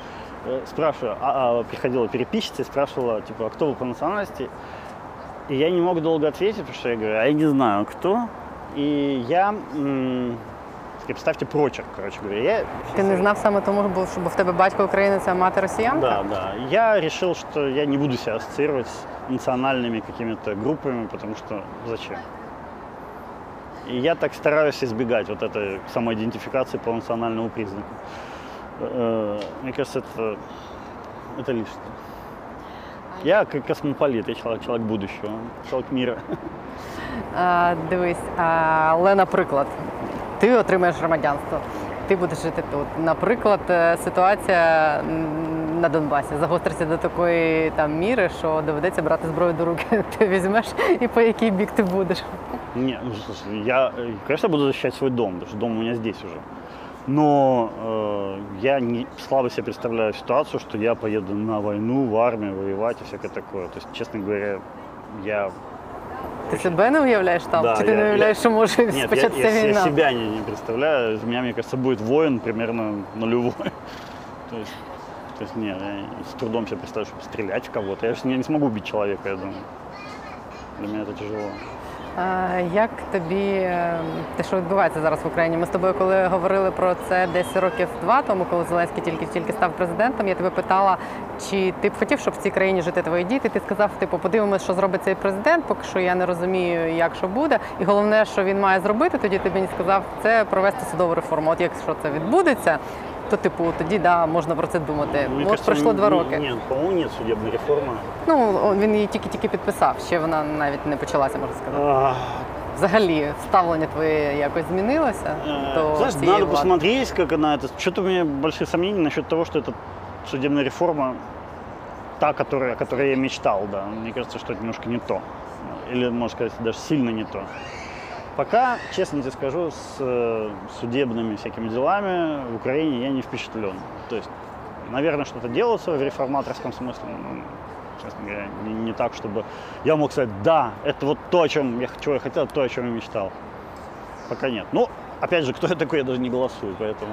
Э, Спрашиваю, а, а, приходила переписчица и спрашивала, типа, а кто вы по национальности? И я не мог долго ответить, потому что я говорю, а я не знаю, кто. И я, м, представьте, прочерк, короче говоря. Я Ти не знав саме тому, бо в тебе батько українець, а мати росіянка? Да, да. Я решил, что я не буду себя ассоциировать с национальными какими-то группами, потому что зачем? И я так стараюсь избегать вот этой самоидентификации по национальному признаку. Э, Мне кажется, это, это лишнее. Я как космополит, я человек, человек будущего, человек мира. А, дивись, але, наприклад, ти отримаєш громадянство, ти будеш жити тут. Наприклад, е, ситуація на Донбасі загостриться до такої там міри, що доведеться брати зброю до руки. [LAUGHS] Ти візьмеш і по який бік ти будеш. Не, ну, слушай, я, э, конечно, буду защищать свой дом, потому что дом у меня здесь уже. Но э, я не, слабо себе представляю ситуацию, что я поеду на войну, в армию, воевать и всякое такое. То есть, честно говоря, я... Ти себе не уявляєш там? Да, Чи ти я- не уявляєш, я- що може Нет, я, початися я- я війна? себя не, не представляю. Из меня, мне кажется, будет воин примерно нулевой. [LAUGHS] То есть, то есть нет, я с трудом себе представляю, чтобы стрелять в кого-то. Я же не, не смогу убить человека, я думаю. Для меня это тяжело. Як тобі е, те, що відбувається зараз в Україні? Ми з тобою, коли говорили про це десь років два тому, коли Зеленський тільки тільки став президентом, я тебе питала, чи ти б хотів, щоб в цій країні жити твої діти? Ти сказав, типу, подивимось, що зробить цей президент, поки що я не розумію, як що буде. І головне, що він має зробити, тоді ти мені сказав, це провести судову реформу. От якщо це відбудеться, то типу тоді да, можна про це думати. Мне От кажется, пройшло два не- роки. Нет, по-моему, нет судебной реформы. Ну он- він її тільки-тільки підписав. Ще вона навіть не почалася, можна сказати. А, Взагалі, ставлення твоє якось змінилося Э, до Знаешь, цієї надо влади? посмотреть, как она это. Что-то у меня большие сомнения насчет того, что это судебная реформа та, которая, о которой я мечтал, да. Мне кажется, что это немножко не то. Или, можно сказать, даже сильно не то. Пока, честно тебе скажу, с э, судебными всякими делами в Украине я не впечатлен. То есть, наверное, что-то делается в реформаторском смысле. но, честно говоря, не, не так, чтобы я мог сказать, да, это вот то, о чем я, чего я хотел, то, о чем я мечтал. Пока нет. Ну, опять же, кто я такой, я даже не голосую, поэтому...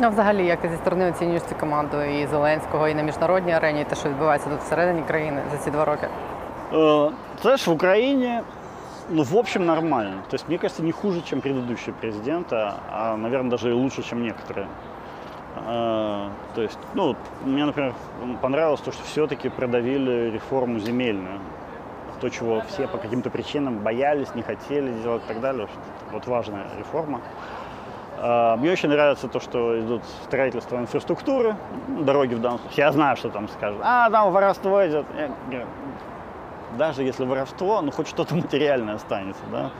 Ну, взагалі, як ти зі сторони оцінюєш цю команду і Зеленського, і на міжнародній арені, і те, що відбувається тут всередині країни за ці два роки? Э, знаешь, в Украине, ну, в общем, нормально. То есть, мне кажется, не хуже, чем предыдущий президент, а, а, наверное, даже и лучше, чем некоторые. Э, то есть, ну, мне, например, понравилось то, что все-таки продавили реформу земельную. То, чего все по каким-то причинам боялись, не хотели делать и так далее. Вот важная реформа. А, Мне очень нравится то, что идут строительство инфраструктуры, дороги в данном случае. Я знаю, что там скажут, а, там воровство идет. Даже если воровство, ну хоть что-то [LAUGHS] материальное останется, да.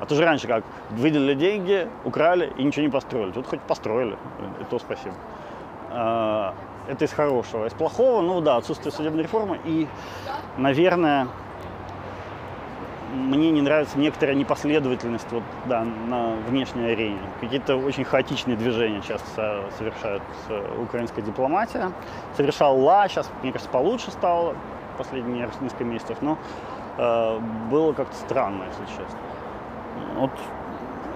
А то же раньше как, выделили деньги, украли и ничего не построили. Тут хоть построили, и то спасибо. А, Это из хорошего. Из плохого, ну да, отсутствие судебной реформы и, наверное, мне не нравится некоторая непоследовательность вот, да, на внешней арене. Какие-то очень хаотичные движения часто со- совершает украинская дипломатия. Совершала, сейчас, мне кажется, получше стало последние несколько месяцев, но э, было как-то странно, если честно. Вот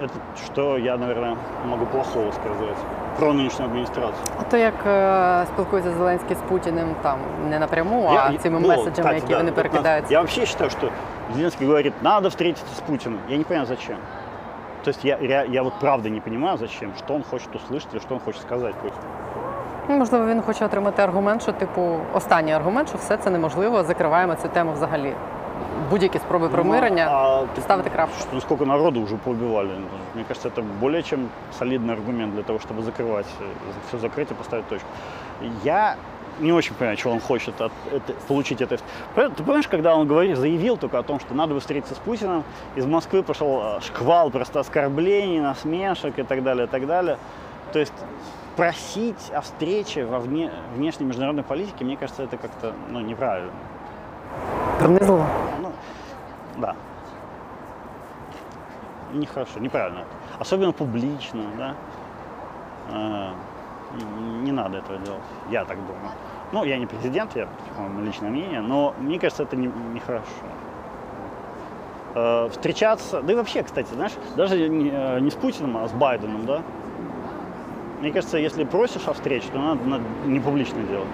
это что я, наверное, могу плохого сказать про нынешнюю администрацию. А то як е, спілкується Зеленський з Путіним там не напряму, Я- а я- цими ну, меседжами, кстати, які да, вони вот перекидаються. Я вообще считаю, что Зеленский говорит, надо встретиться с Путиным. Я не понимаю, зачем. То есть я, я, я вот правда не понимаю, зачем, что он хочет услышать или что он хочет сказать Путину. Ну, Можливо, він хоче отримати аргумент, що типу останній аргумент, що все це неможливо, закриваємо цю тему взагалі. Будь-які спроби примирення. Ну, а ты- ставити крапку. что- сколько народу уже поубивали. Мне кажется, это более чем солидный аргумент для того, чтобы закрывать, все закрыть и поставить точку. Я не очень понимаю, чего он хочет от, это- получить это. Ты понимаешь, когда он говорит, заявил только о том, что надо бы встретиться с Путиным, из Москвы пошел э, шквал просто оскорблений, насмешек и так далее, и так далее. То есть просить о встрече во вне, внешней международной политике, мне кажется, это как-то ну, неправильно. Принизливо. Ну, да. Нехорошо, неправильно. Особенно публично, да. Э, Не надо этого делать, я так думаю. Ну, я не президент, я по-моему, личное мнение, но мне кажется, это не- нехорошо. Э, Встречаться, да и вообще, кстати, знаешь, даже не, э, не с Путиным, а с Байденом, да. Мне кажется, если просишь о встрече, то надо, надо не публично делать.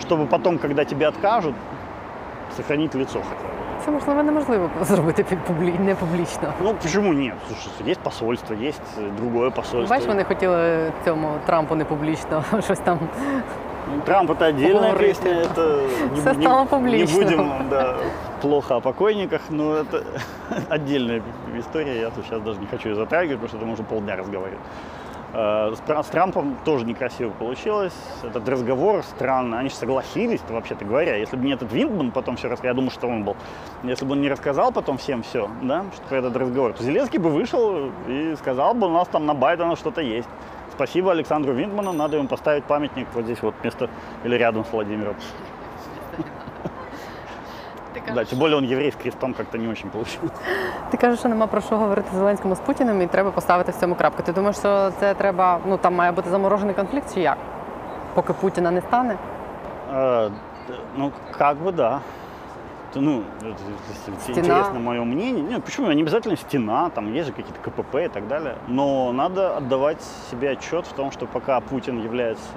Чтобы потом, когда тебе откажут, сохранить лицо хотя бы. Це можливо неможливо зробити під публі... не публічно. Ну, почему нет? Слушай, есть посольство, есть э, другое посольство. Бачиш, вони хотіли цьому Трампу не публічно [LAUGHS] щось там. Ну, Трамп это отдельная Говорить. песня, это не, Всё не- стало не публично. будем да, плохо о покойниках, но это [LAUGHS] отдельная история, я тут сейчас даже не хочу ее затрагивать, потому что это мы уже полдня разговариваем. Э, С, Тра- с Трампом тоже некрасиво получилось. Этот разговор странно. Они же согласились, вообще-то говоря. Если бы не этот Виндман потом все рассказал, я думаю, что он был. Если бы он не рассказал потом всем все, да, что про этот разговор, то Зеленский бы вышел и сказал бы, у нас там на Байдена что-то есть. Спасибо Александру Виндману, надо ему поставить памятник вот здесь вот вместо или рядом с Владимиром Да, тем более он еврей с крестом как-то не очень получилось. Ти кажеш, що нема про що говорити Зеленському з Путіним і треба поставити в цьому крапку. Ти думаєш, що це треба, ну там має бути заморожений конфлікт чи як? Поки Путіна не стане? Э, д- Ну, как бы да. Т- Ну, это, если тебе Стена. интересно мое мнение. Нет, почему? Не обязательно стена, там есть же какие-то КПП и так далее. Но надо отдавать себе отчет в том, что пока Путин является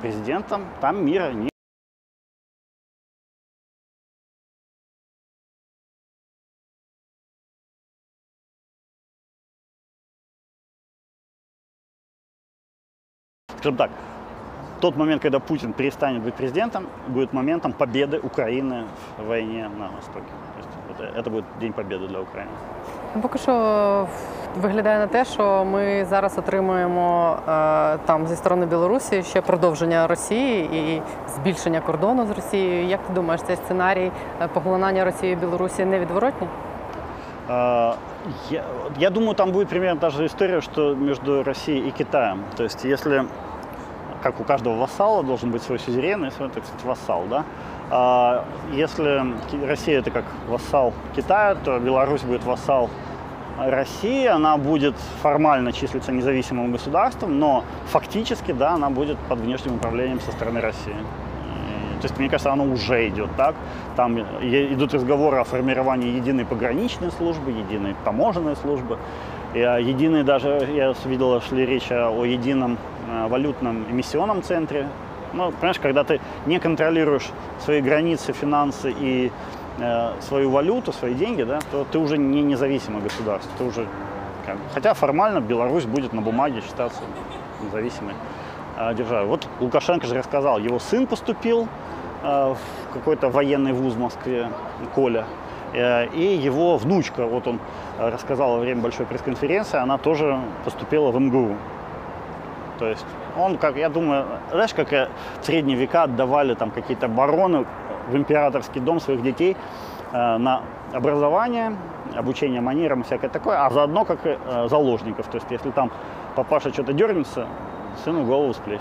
президентом, там мира не Скажем так, тот момент, когда Путин перестанет быть президентом, будет моментом победы Украины в войне на Востоке. То есть это, это будет день победы для України. Ну, Поки що виглядає на те, що ми зараз отримуємо е, там зі сторони Білорусі ще продовження Росії і збільшення кордону з Росією. Як ти думаєш, цей сценарій е, поглинання Росії і Білорусі невідворотній? А, Я, я думаю, там будет примерно та же история, что между Россией и Китаем. То есть, если, как у каждого вассала, должен быть свой сюзерен и свой, так сказать, вассал, да? А если Россия это как вассал Китая, то Беларусь будет вассал России, она будет формально числиться независимым государством, но фактически, да, она будет под внешним управлением со стороны России. То есть, мне кажется, оно уже идет так. Там идут разговоры о формировании единой пограничной службы, единой таможенной службы. О единой даже, я видел, шли речь о едином валютном эмиссионном центре. Ну, понимаешь, когда ты не контролируешь свои границы, финансы и э, свою валюту, свои деньги, да, то ты уже не независимое государство. Ты уже, как хотя формально Беларусь будет на бумаге считаться независимой э, державой. Вот Лукашенко же рассказал, его сын поступил э, в какой-то военный вуз в Москве, Коля, Э, и его внучка, вот он э, рассказал во время большой пресс-конференции, она тоже поступила в МГУ. То есть он, как я думаю, знаешь, как э, в средние века отдавали там какие-то бароны в императорский дом своих детей э, на образование, обучение манерам и всякое такое, а заодно как и, э, заложников. То есть если там папаша что-то дернется, сыну голову с плеч.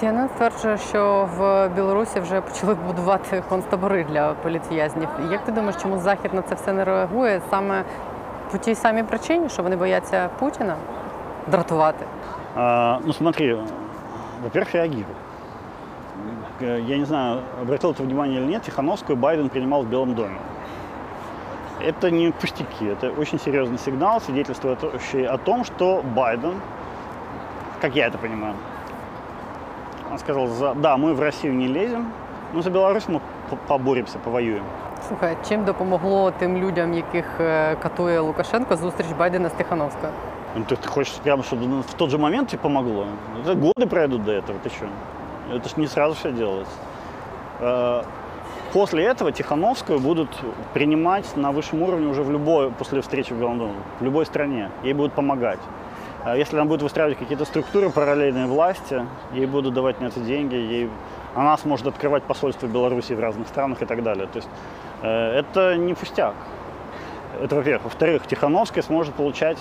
CNN стверджує, що в Білорусі вже почали будувати концтабори для політв'язнів. Як ти думаєш, чому Захід на це все не реагує саме по тій самій причині, що вони бояться Путіна Дратувати? А, ну смотри, во-первых, реагирует. Э, Я не знаю, обратил ты внимание или нет, Тихановскую Байден принимал в Белом доме. Это не пустяки, это очень серьезный сигнал, свидетельствующий о том, что Байден, как я это понимаю, он сказал, за- да, мы в Россию не лезем, но за Беларусь мы по- поборемся, повоюем. Слухай, чим допомогло тим людям, яких катує Лукашенко, зустріч Байдена з Тихановською? Ну, ты, ты хочешь прямо, чтобы ну, в тот же момент тебе помогло? Это годы пройдут до этого, ты что? Это ж не сразу все делается. Э, После этого Тихановскую будут принимать на высшем уровне уже в любой, после встречи в доме, в любой стране. Ей будут помогать. А Если она будет выстраивать какие-то структуры параллельной власти, ей будут давать на это деньги, ей, она сможет открывать посольства Беларуси в разных странах и так далее. То есть э, это не пустяк. Это во-первых. Во-вторых, Тихановская сможет получать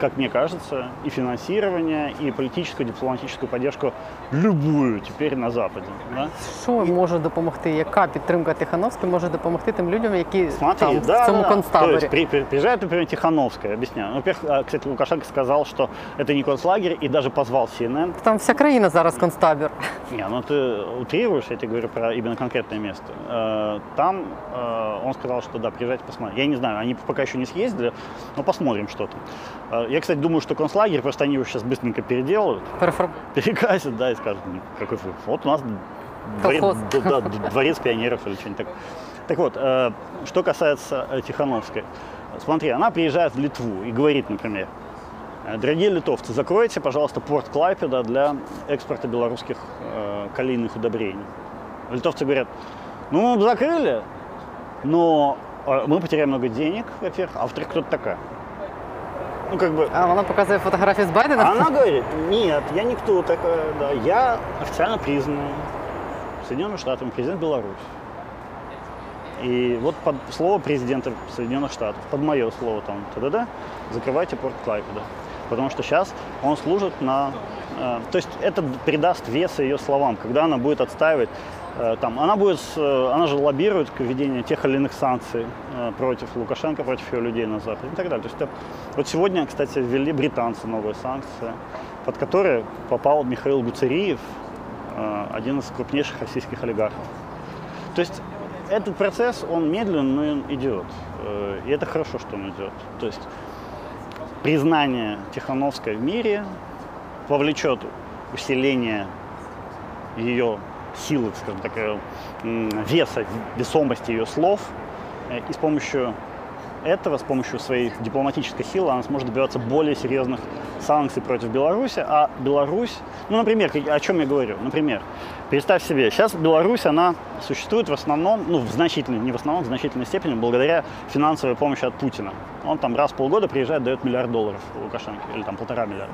как мне кажется, и финансирование, и политическую, дипломатическую поддержку любую теперь на Западе. Да? Що може допомогти? Яка підтримка Тихановської може допомогти тим людям, які Смотри, там да, в цьому да. концтаборі? То есть при- при- приезжает, например, Тихановская, объясняю. Ну, Во-первых, а, кстати, Лукашенко сказал, что это не концлагерь, и даже позвал CNN. Там вся країна зараз концтабір. Не, ну ты утрируешь, я тебе говорю про именно конкретное место. Э, Там э, он сказал, что да, приезжайте посмотреть. Я не знаю, они пока еще не съездили, но посмотрим что там. Э, я, кстати, думаю, что концлагерь, просто они его сейчас быстренько переделают, Перефор... перекрасят, да, и скажут, ну, какой. Вот у нас дворец, да, дворец пионеров или что-нибудь такое. Так вот, э, что касается э, Тихановской. Смотри, она приезжает в Литву и говорит, например, э, дорогие литовцы, закройте, пожалуйста, порт Клайпеда для экспорта белорусских э, калийных удобрений. Литовцы говорят, ну, мы закрыли, но мы потеряем много денег, во-первых, а во-вторых, кто ты такая? Ну, как бы, А вона показує фотографію з Байденом. она говорит, нет, я никто такая, да, я официально признанный Соединенными Штатами президент Беларуси. И вот под слово президента Соединенных Штатов, под мое слово там, т.д. закрывайте порт Клайпеда. Потому что сейчас он служит на... э, то есть это придаст веса ее словам, когда она будет отстаивать там, она будет, э, она же лоббирует к введению тех или иных санкций э, против Лукашенко, против ее людей на Западе и так далее. То есть вот сегодня, кстати, ввели британцы новые санкции, под которые попал Михаил Гуцериев, э, один из крупнейших российских олигархов. То есть этот процесс, он медленно, но он идет. Э, И это хорошо, что он идет. То есть признание Тихановской в мире повлечет усиление ее силы, скажем так, э, веса, весомости ее слов. Э, И с помощью этого, с помощью своей дипломатической силы, она сможет добиваться более серьезных санкций против Беларуси. А Беларусь, ну, например, о чем я говорю? Например, представь себе, сейчас Беларусь, она существует в основном, ну, в значительной, не в основном, в значительной степени благодаря финансовой помощи от Путина. Он там раз в полгода приезжает, дает миллиард долларов Лукашенко, или там полтора миллиарда.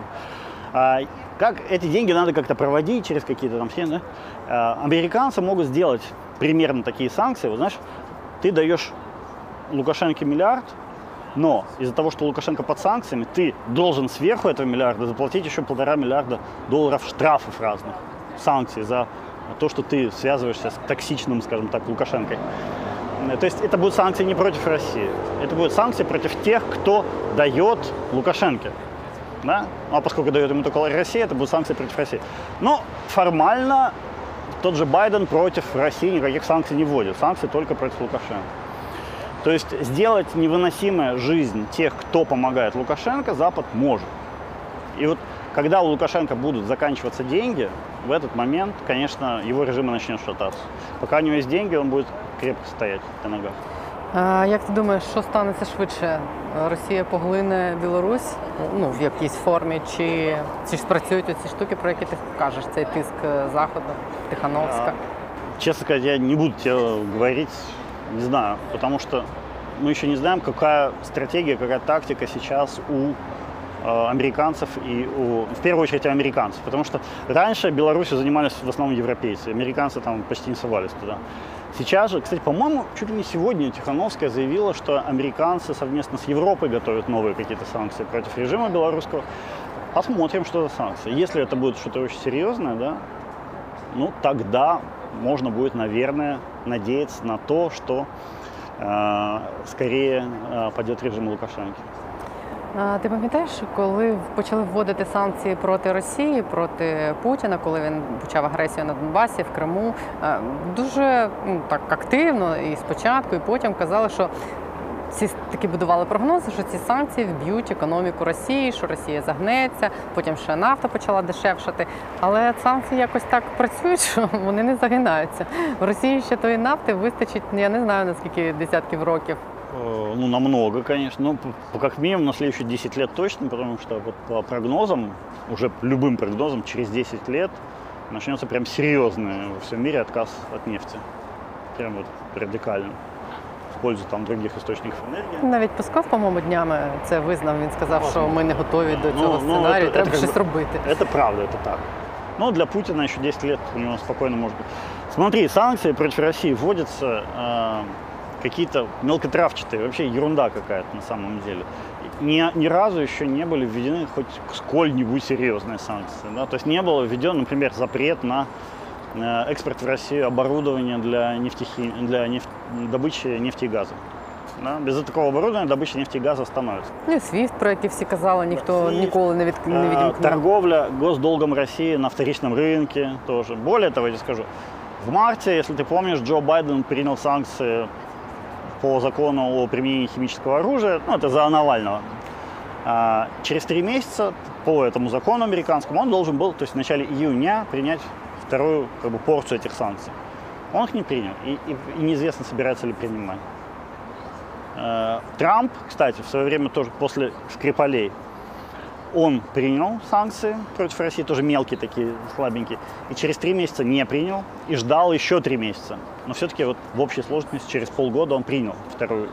А, как эти деньги надо как-то проводить через какие-то там схемы, да? А, американцы могут сделать примерно такие санкции. Вот знаешь, ты даешь Лукашенко миллиард, но из-за того, что Лукашенко под санкциями, ты должен сверху этого миллиарда заплатить еще полтора миллиарда долларов штрафов разных, санкций за то, что ты связываешься с токсичным, скажем так, Лукашенкой. Э, То есть это будут санкции не против России, это будут санкции против тех, кто дает Лукашенко. Да? Ну, а поскольку дает ему только Россия, это будут санкции против России. Но формально тот же Байден против России никаких санкций не вводит. Санкции только против Лукашенко. То есть сделать невыносимая жизнь тех, кто помогает Лукашенко, Запад может. И вот когда у Лукашенко будут заканчиваться деньги, в этот момент, конечно, его режим начнет шататься. Пока у него есть деньги, он будет крепко стоять на ногах. А, як ти думаєш, що станеться швидше? Росія поглине Білорусь ну, в якійсь формі, чи, чи ж спрацюють оці штуки, про які ти кажеш, цей тиск е, Заходу, Тихановська? Честно сказать, я не буду тебе говорить, не знаю, потому что мы еще не знаем, какая стратегия, какая тактика сейчас у э, американцев и у, в первую очередь у американцев, потому что раньше Беларусью занимались в основном европейцы, американцы там почти не совались туда. Сейчас же, кстати, по-моему, чуть ли не сегодня Тихановская заявила, что американцы совместно с Европой готовят новые какие-то санкции против режима белорусского. Посмотрим, что за санкции. Если это будет что-то очень серьезное, да, ну тогда можно будет, наверное, надеяться на то, что э, скорее э, падет режим Лукашенко. Ти пам'ятаєш, коли почали вводити санкції проти Росії, проти Путіна, коли він почав агресію на Донбасі, в Криму, дуже ну, так активно і спочатку, і потім казали, що всі таки будували прогнози, що ці санкції вб'ють економіку Росії, що Росія загнеться, потім ще нафта почала дешевшати. Але санкції якось так працюють, [LAUGHS] що вони не загинаються. В Росії ще тої нафти вистачить, я не знаю наскільки десятків років. Э, Ну, намного, конечно. Ну, п- п- как минимум на следующие 10 лет точно, потому что вот по прогнозам, уже любым прогнозам, через 10 лет начнется прям серьезный во всем мире отказ от нефти. Прям вот радикально. В пользу там других источников энергии. Навіть Песков, по-моєму, днями це визнав. Він сказав, що ми не готові до Ну, цього ну, сценарію, це- треба це щось как бы- робити. Это правда, это так. Но для Путина еще 10 лет у него спокойно может быть. Смотри, санкции против России вводятся э, какие-то мелкотравчатые, вообще ерунда какая-то на самом деле. Ни, ни разу еще не были введены хоть сколь-нибудь серьезные санкции. Да? То есть не было введен, например, запрет на э, экспорт в Россию оборудования для, нефтехи... для неф... добычи нефти и газа. Да? Без такого оборудования добыча нефти и газа становится. Ну і Свіфт, про який всі казали, ніхто Свіфт, ніколи не, від... не Э, відімкнув. Торговля госдолгом России на вторичном рынке тоже. Более того, я тебе скажу, в марте, если ты помнишь, Джо Байден принял санкции по закону о применении химического оружия, ну, это за Навального. А, через три месяца по этому закону американскому он должен был, то есть в начале июня, принять вторую как бы, порцию этих санкций. Он их не принял, и, и- и неизвестно, собирается ли принимать. Э, Трамп, кстати, в свое время тоже после Скрипалей, он принял санкции против России, тоже мелкие такие, слабенькие, и через три месяца не принял, и ждал еще три месяца. Но все-таки вот в общей сложности через полгода он принял вторую.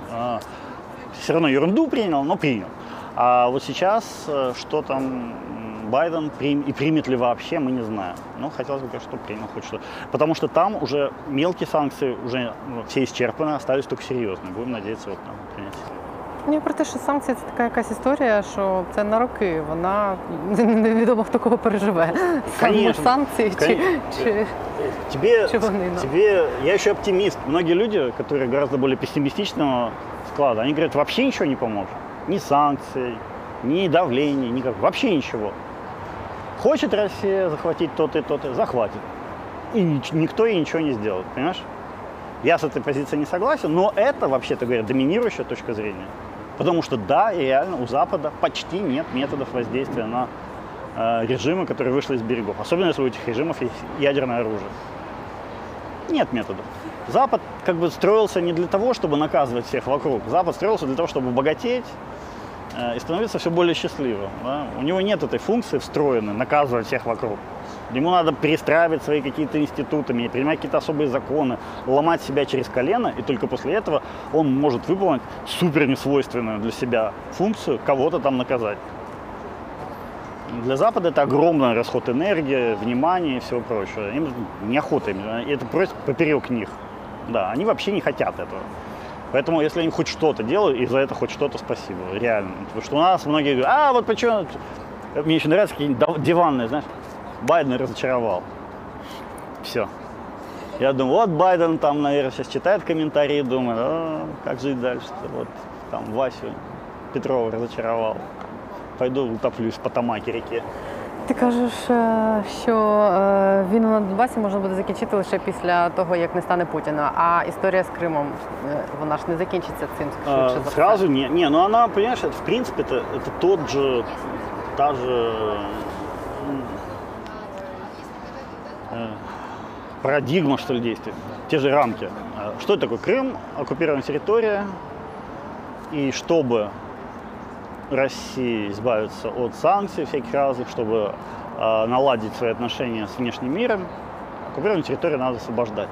все равно ерунду принял, но принял. А вот сейчас, э, что там Байден прим- и примет ли вообще, мы не знаем. Но хотелось бы, конечно, чтобы принял хоть что. Потому что там уже мелкие санкции уже ну, все исчерпаны, остались только серьезные. Будем надеяться вот на принятие. Ні, про те, що санкції це така якась історія, що це на роки. Вона [LAUGHS] невідомо хто кого переживе. Саме Конечно. санкції чи, Конечно. чи Тебе, Чего не надо? тебе, я еще оптимист. Многие люди, которые гораздо более пессимистичного склада, они говорят, вообще ничего не поможет. Ни санкций, ни давления, никак, вообще ничего. Хочет Россия захватить то-то и то-то, захватит. И нич- никто ей ничего не сделает, понимаешь? Я с этой позицией не согласен, но это, вообще-то говоря, доминирующая точка зрения. Потому что да, реально у Запада почти нет методов воздействия на э, режимы, которые вышли из берегов. Особенно если у этих режимов есть ядерное оружие. Нет методов. Запад как бы строился не для того, чтобы наказывать всех вокруг. Запад строился для того, чтобы богатеть э, и становиться все более счастливым. да. У него нет этой функции встроенной наказывать всех вокруг. Ему надо перестраивать свои какие-то институты, принимать какие-то особые законы, ломать себя через колено, и только после этого он может выполнить супер несвойственную для себя функцию кого-то там наказать. Для Запада это огромный расход энергии, внимания и всего прочего. Им неохота, им, и это просто поперек них. Да, они вообще не хотят этого. Поэтому, если они хоть что-то делают, и за это хоть что-то спасибо, реально. Потому что у нас многие говорят, а вот почему... Мне еще нравятся какие-нибудь диванные, знаешь, Байден разочаровал. Все. Я думаю, вот Байден там, наверное, сейчас читает комментарии, думает, «А, как жить дальше Вот там Васю Петрова разочаровал. Пойду утоплюсь по Тамаке реке. ти кажеш, е, що е, війну на Донбасі можна буде закінчити лише після того, як не стане Путіна. А історія з Кримом е, вона ж не закінчиться цим А, швидше за все. сразу не, не, ну она, понимаешь, это, в принципе, это, это тот же, та же парадигма, что ли, действий, те же рамки. А Что это такое? Крым, оккупированная территория, и чтобы России избавиться от санкций всяких разных, чтобы э, наладить свои отношения с внешним миром, оккупированную территорию надо освобождать.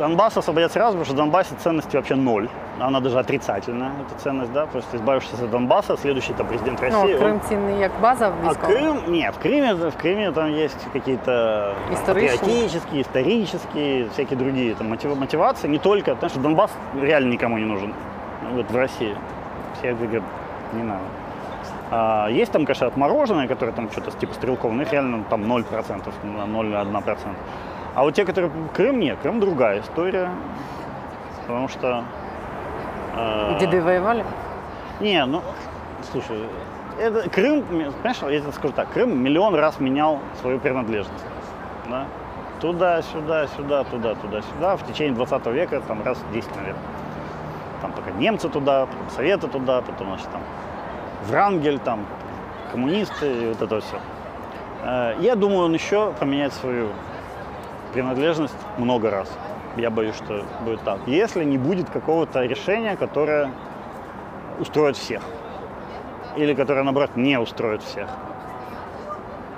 Донбасс освободят сразу, потому что в Донбассе ценности вообще ноль. Она даже отрицательная, эта ценность, да, просто избавившись от Донбасса, следующий там президент России. Ну, он- Крим цінний як база А військова. Крым, нет, в Крыме, в Крыме там есть какие-то патриотические, исторические, всякие другие там, мотив- мотивации, не только, потому что Донбасс реально никому не нужен ну, вот в России. Все говорят, не надо. А, есть там, конечно, отмороженные, которые там что-то типа стрелков, но их реально там 0%, на 0,1%. А вот те, которые Крым, нет, Крым другая история, потому что... э, Діди воювали? не, ну, слушай, это Крым, понимаешь, я тебе скажу так, Крым миллион раз менял свою принадлежность. Да? Туда, сюда, сюда, туда, туда, сюда. В течение 20 века там раз 10, наверное. Там только немцы туда, потом советы туда, потом, значит, там Врангель, там коммунисты и вот это все. Я думаю, он еще поменяет свою принадлежность много раз. Я боюсь, что будет так. Если не будет какого-то решения, которое устроит всех. Или которое, наоборот, не устроит всех.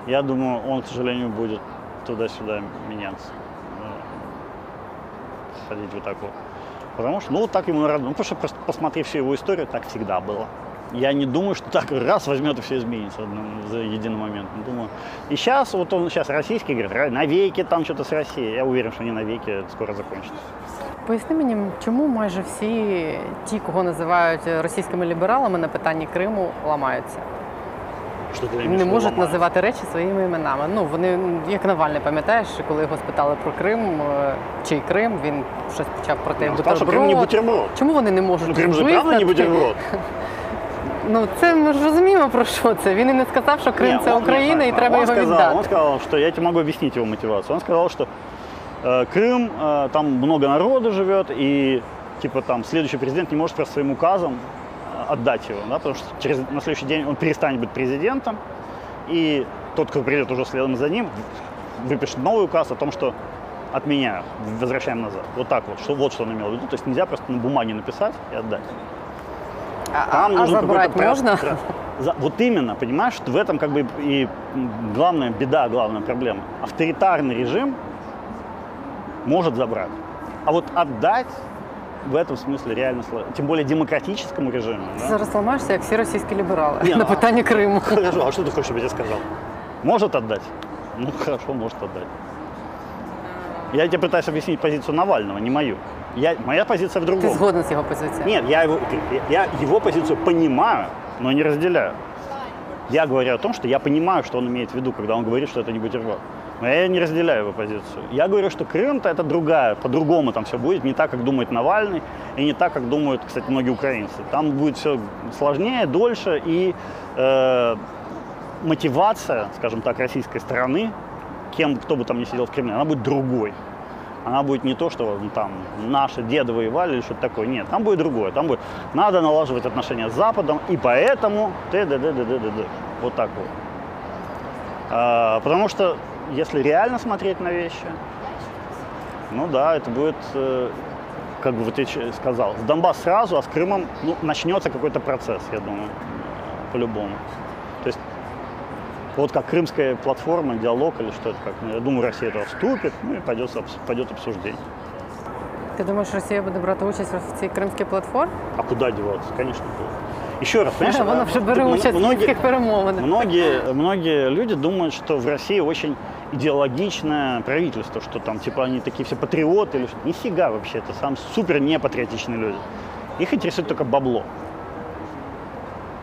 Я думаю, он, к сожалению, будет туда-сюда меняться. Э, Ходить вот так вот. Потому что, ну, так ему нравится. Ну, потому что просто посмотри всю его историю, так всегда было. Я не думаю, что так раз возьмет и все изменится одним- за единый момент. Ну, Думаю. И сейчас, вот он сейчас российский говорит, «Ра- навеки там что-то с Россией. Я уверен, что не навеки, это скоро закончится. Поясни мені, чому майже всі ті, кого називають російськими лібералами на питанні Криму, ламаються? Что ты Не имеешь в виду, можуть ломают? називати речі своїми іменами. Ну вони як Навальний, пам'ятаєш, коли його спитали про Крим, е, чий Крим, він щось почав про те Он сказал, что Крым не бутерброд. бутерброд. Чому вони не можуть Ну, Крым же правда не визнати? бутерброд. [LAUGHS] Ну це ми ж розуміємо про що це. Він і не сказав, що Крим Не, це он- Україна не, і треба он його сказал, віддати. Он сказал, что я тебе могу объяснить его мотивацию. Он сказал, что э, Крым, э, там много народу живет, и типа там следующий президент не может просто своим указом э, отдать его, да, потому что через, на следующий день он перестанет быть президентом, и тот, кто придет уже следом за ним, выпишет новый указ о том, что отменяю, возвращаем назад. Вот так вот, что, вот что он имел в виду. То есть нельзя просто на бумаге написать и отдать. А, Там а нужен забрати какой-то можна? прям- прям- За- вот именно, понимаешь, что в этом как бы и м, главная беда, главная проблема. Авторитарный режим может забрать. А вот отдать в этом смысле реально сложно. Тем более демократическому режиму. Ти да. зараз ламаєшся, як всі російські ліберали Ні, на [LAUGHS] ну, а- питанні Криму. Хорошо, а что ты хочешь, чтобы я тебе сказал? Может отдать? Ну хорошо, может отдать. Я тебе пытаюсь объяснить позицию Навального, не мою. Я, моя позиция в другом. згоден з його позицією? Нет, я его, я его позицию понимаю, но не разделяю. Я говорю о том, что я понимаю, что он имеет в виду, когда он говорит, что это не бутерброд. Но я не разделяю его позицию. Я говорю, что Крым-то это другая, по-другому там все будет, не так, как думает Навальный, и не так, как думают, кстати, многие украинцы. Там будет все сложнее, дольше, и э, мотивация, скажем так, российской стороны, кем, кто бы там ни сидел в Кремле, она будет другой. Она будет не то, что ну, там наши деды воевали или что-то такое. Нет, там будет другое. Там будет надо налаживать отношения с Западом, и поэтому т д д д д д д Вот так вот. А, потому что если реально смотреть на вещи, ну да, это будет, э, как бы ч- сказал, с Донбасс сразу, а с Крымом ну, начнется какой-то процесс, я думаю, по-любому. То есть вот как крымская платформа, диалог или что это как. Ну, я думаю, Россия туда вступит, ну и пойдет, обс- пойдет обсуждение. Ти думаєш, Росія буде брати участь в цій кримській платформі? А куда деваться? Конечно, будет. Еще раз, понимаешь, Вона а, вже бере м- участь в многие- мінських перемовинах. Многие, многие люди думают, что в России очень идеологичное правительство, что там типа они такие все патриоты или что. Нифига вообще, это сам супер непатриотичные люди. Их интересует только бабло.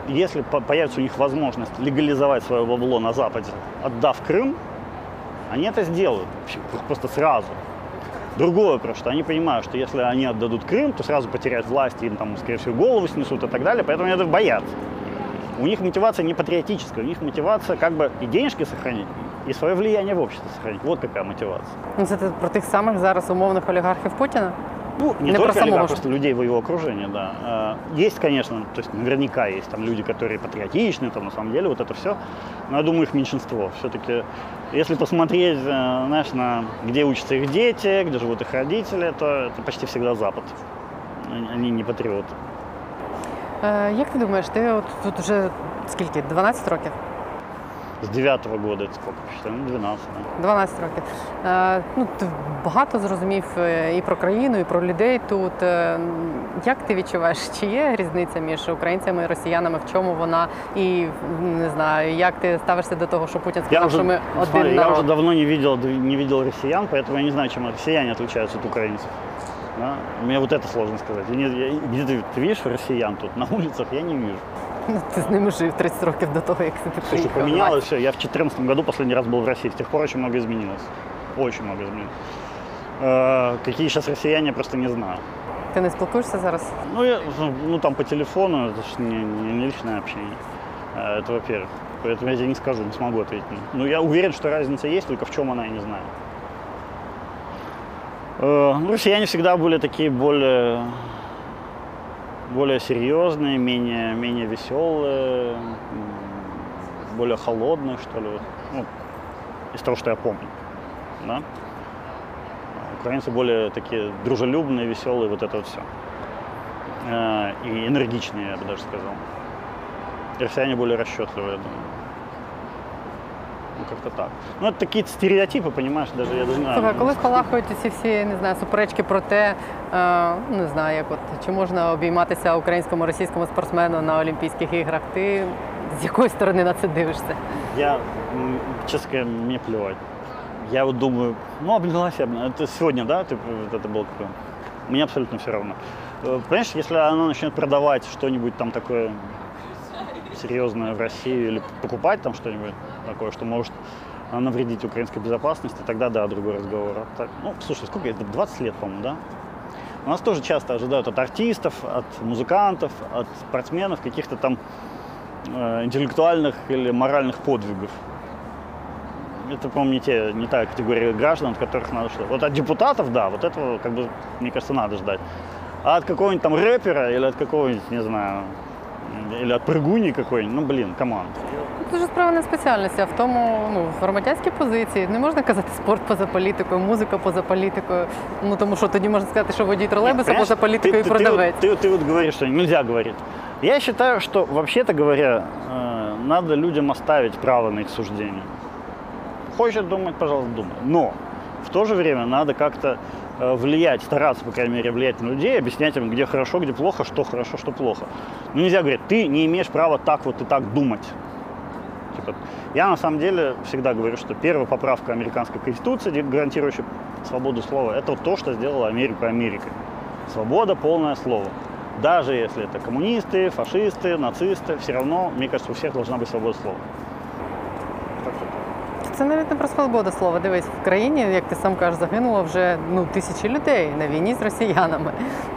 Если по- появится у них возможность легализовать свое бабло на Западе, отдав Крым, они это сделают вообще просто сразу. Другое вопрос, что они понимают, что если они отдадут Крым, то сразу потеряют власть, им там, скорее всего, голову снесут и так далее, поэтому они этого боятся. У них мотивация не патриотическая, у них мотивация как бы и денежки сохранить, и свое влияние в обществе сохранить. Вот какая мотивация. Ну, Це ти про тих самих зараз умовних олігархів Путіна? Ну, не, Не про только самого, олигархов, что- просто людей в его окружении, да. Э, Есть, конечно, то есть наверняка есть там люди, которые патриотичны, там на самом деле вот это все, но я думаю, их меньшинство. Все-таки, если посмотреть, э, знаешь, на где учатся их дети, где живут их родители, то это почти всегда Запад. Они- Они не патриоты. Е, як ти думаєш, ти от тут вже скільки? 12 років? С девятого года это сколько посчитаем? Ну, 12, да. 12 років. Е, ну, ти багато зрозумів е, і про країну, і про людей тут. Е, Як ти відчуваєш, чи є різниця між українцями і росіянами, в чому вона? І не знаю, як ти ставишся до того, що Путін Я сказав, уже, що ми ну, один смотри, я народ? уже давно не видел, не видел россиян, поэтому я не знаю, чем россияне отличаются от украинцев. Да? Мне вот это сложно сказать. Я не- я- где ты, ты видишь россиян тут [LAUGHS] на улицах? Я не вижу. Ну, [LAUGHS] Ти з ними жив 30 років до того, як ти Слушай, приїхав. поменялось все. Я в 2014 году последний раз был в России. С тех пор очень много изменилось. Очень много изменилось. Э, Какие сейчас россияне, я просто не знаю. Ти не спілкуєшся зараз? Ну, я, ну там по телефону, это же не, не- не личное общение. Э, Это во-первых. Поэтому я тебе не скажу, не смогу ответить. Ну, я уверен, что разница есть, только в чем она, я не знаю. Э, ну, россияне всегда были такие более, более серьезные, менее, менее веселые, более холодные, что ли. Ну, из того, что я помню. Да? Украинцы более такие дружелюбные, веселые, вот это вот все. И энергичнее, я бы даже сказал. Россияне более расчетливые, я думаю. Ну, как-то так. Ну, это такие стереотипы, понимаешь, даже я даже не знаю. Слухай, коли спалахують ці всі не знаю, суперечки про те, е, не знаю, як от чи можна обійматися українському російському спортсмену на Олімпійських іграх, ти з якої сторони на це дивишся? Я, м, честно говоря, мне плевать. Я вот думаю, ну, обнялась, я обнялась. Это сегодня, да, ты, вот это было какое? Мне абсолютно все равно. Э, Понимаешь, если она начнет продавать что-нибудь там такое серьезное в Россию или покупать там что-нибудь такое, что может а, навредить украинской безопасности, тогда да, другой разговор. А так, ну, слушай, сколько это? 20 лет, по-моему, да? У нас тоже часто ожидают от артистов, от музыкантов, от спортсменов каких-то там э, интеллектуальных или моральных подвигов. Это, по-моему, не, те, не та категория граждан, от которых надо что Вот от депутатов, да, вот этого, как бы, мне кажется, надо ждать. А от какого-нибудь там рэпера или от какого-нибудь, не знаю, или от прыгуни какой-нибудь, ну, блин, команд. Це ж справа не спеціальності, а в тому, ну, в громадянській позиції не можна казати спорт поза політикою, музика поза політикою. Ну тому що тоді можна сказати, що водій тролейбуса Понимаешь, поза політикою і ты, ты- продавець. Ты, вот- ты вот говоришь, что нельзя говорить. Я считаю, что вообще-то говоря, э, надо людям оставить право на их суждение. Хочет думать, пожалуйста, думай. Но в то же время надо как-то э, влиять, стараться, по крайней мере, влиять на людей, объяснять им, где хорошо, где плохо, что хорошо, что плохо. Ну, нельзя говорить, ты не имеешь права так вот и так думать. Типа, я на самом деле всегда говорю, что первая поправка американской конституции, де- гарантирующая свободу слова, это вот то, что сделала Америку Америкой. Свобода, полное слово. Даже если это коммунисты, фашисты, нацисты, все равно, мне кажется, у всех должна быть свобода слова. Как-то так. Це навіть не про свободу слова. Дивись, в країні, як ти сам кажеш, загинуло вже ну тисячі людей на війні з росіянами.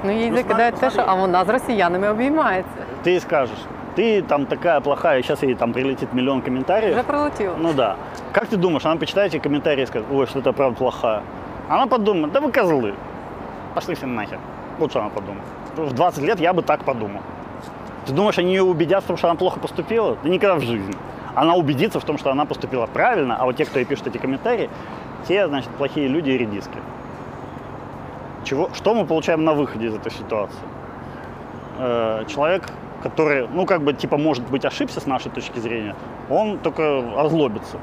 Ну їй Ну, закидають те, смотри, що а вона з росіянами обіймається. Ты скажешь, ты там такая плохая, сейчас ей там прилетит миллион комментариев. Вже прилетіло. Ну да. Как ты думаешь, она почитает эти комментарии и скажет, ой, что это правда плохая. Она подумает, да вы козлы. Пошли все нахер. Вот что она подумает. В 20 лет я бы так подумал. Ты думаешь, они ее убедят в том, что она плохо поступила? Да никогда в жизни. Она убедится в том, что она поступила правильно, а вот те, кто ей пишет эти комментарии, те, значит, плохие люди и редиски. Чего, что мы получаем на выходе из этой ситуации? Э, человек, который, ну, как бы, типа, может быть, ошибся с нашей точки зрения, он только озлобится.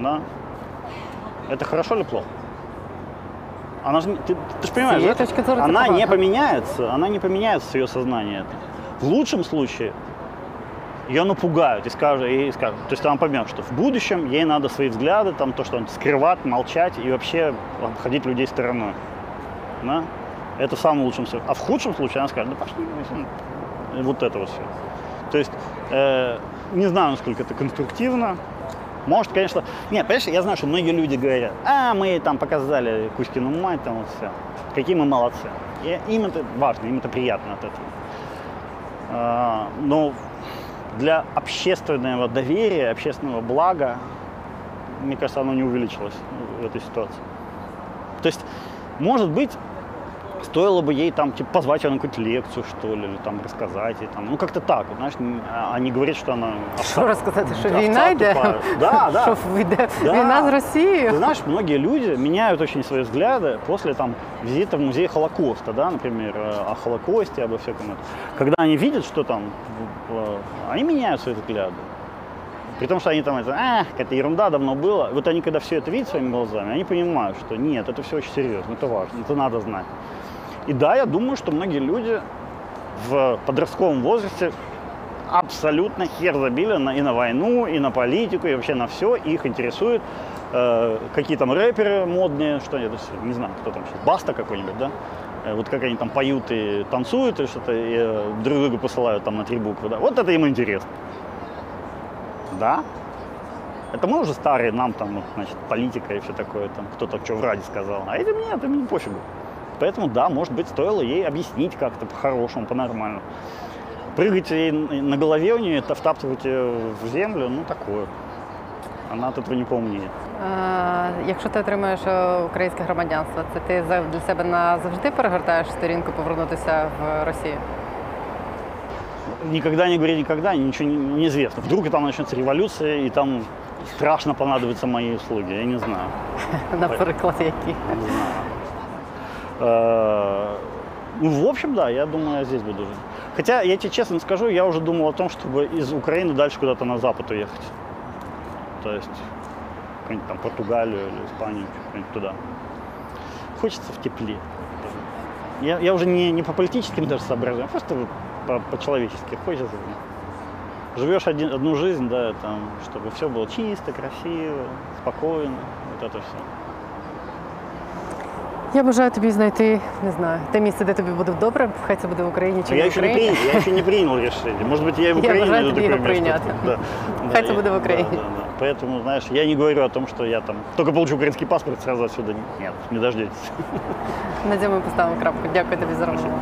Да? Это хорошо или плохо? Она же, не- ты, ты же понимаешь, да? это она не погано. поменяется, она не поменяется с ее сознания. это. В лучшем случае ее напугают и скажут, и скажут, то есть она поймет, что в будущем ей надо свои взгляды, там то, что он скрывать, молчать и вообще обходить людей стороной. Да? Это в самом лучшем случае. А в худшем случае она скажет, да пошли, вот это вот все. То есть э, не знаю, насколько это конструктивно. Может, конечно... Нет, понимаешь, я знаю, что многие люди говорят, а, мы там показали Кузькину мать, там вот все. Какие мы молодцы. И им это важно, им это приятно от этого. А, но для общественного доверия, общественного блага, мне кажется, оно не увеличилось в этой ситуации. То есть, может быть, стоило бы ей там типа, позвать ее на какую-то лекцию, что ли, или там рассказать ей там. Ну, как-то так, вот, знаешь, не- а не говорить, что она Що розказати, [LAUGHS] що овца війна йде? тупая. Да, да. Що йде Да. війна з Ты Росією? знаешь, многие люди меняют очень свои взгляды после там визита в музей Холокоста, да, например, э, о Холокосте, обо всяком этом. Когда они видят, что там, э, они меняют свои взгляды. При том, что они там, это, а, какая-то ерунда давно было. Вот они, когда все это видят своими глазами, они понимают, что нет, это все очень серьезно, это важно, это надо знать. И да, я думаю, что многие люди в подростковом возрасте абсолютно хер забили на, и на войну, и на политику, и вообще на все. Их интересует, э, какие там рэперы модные, что это всё, не знаю, кто там сейчас, Баста какой-нибудь, да? Э, вот как они там поют и танцуют, и что-то, и э, друг друга посылают там на три буквы, да? Вот это им интересно. Да? Это мы уже старые, нам там, значит, политика и все такое, там, кто-то что в ради сказал. А этим нет, им не пофигу. Поэтому, да, может быть, стоило ей объяснить как-то по-хорошему, по-нормальному. Прыгать ей на голове у нее, это втаптывать ее в землю, ну, такое. Она от этого не поумнее. Е, Якщо ти отримаєш е, українське громадянство, це ти за- для себе назавжди перегортаєш сторінку повернутися в Росію? Никогда не говори никогда, ничего не, неизвестно. Вдруг там начнется революция, и там страшно понадобятся мои услуги, я не знаю. [LAUGHS] Наприклад, які? Не знаю. Э, Ну, в общем, да, я думаю, я здесь буду жить. Хотя, я тебе честно скажу, я уже думал о том, чтобы из Украины дальше куда-то на запад уехать. То есть какую-нибудь там Португалию или Испанию, куда-нибудь туда. Хочется в тепле. Я, я уже не, не по политическим даже соображениям, просто вот по- по-человечески хочется. Живешь один, одну жизнь, да, там, чтобы все было чисто, красиво, спокойно, вот это все. Я бажаю тобі знайти, не знаю, те місце, де тобі буде добре, хай це буде в Україні чи Но не я в еще не Україні. принял, я еще не принял решение. Может быть, я и в Я Украине бажаю найду тобі його такое место. прийняти. Да. Хай Да, це я- буде в да, Україні. да, да. Поэтому, знаешь, я не говорю о том, что я там только получу украинский паспорт, сразу отсюда нет, не дождетесь. На цьому ми поставимо крапку. Дякую тобі за розмову.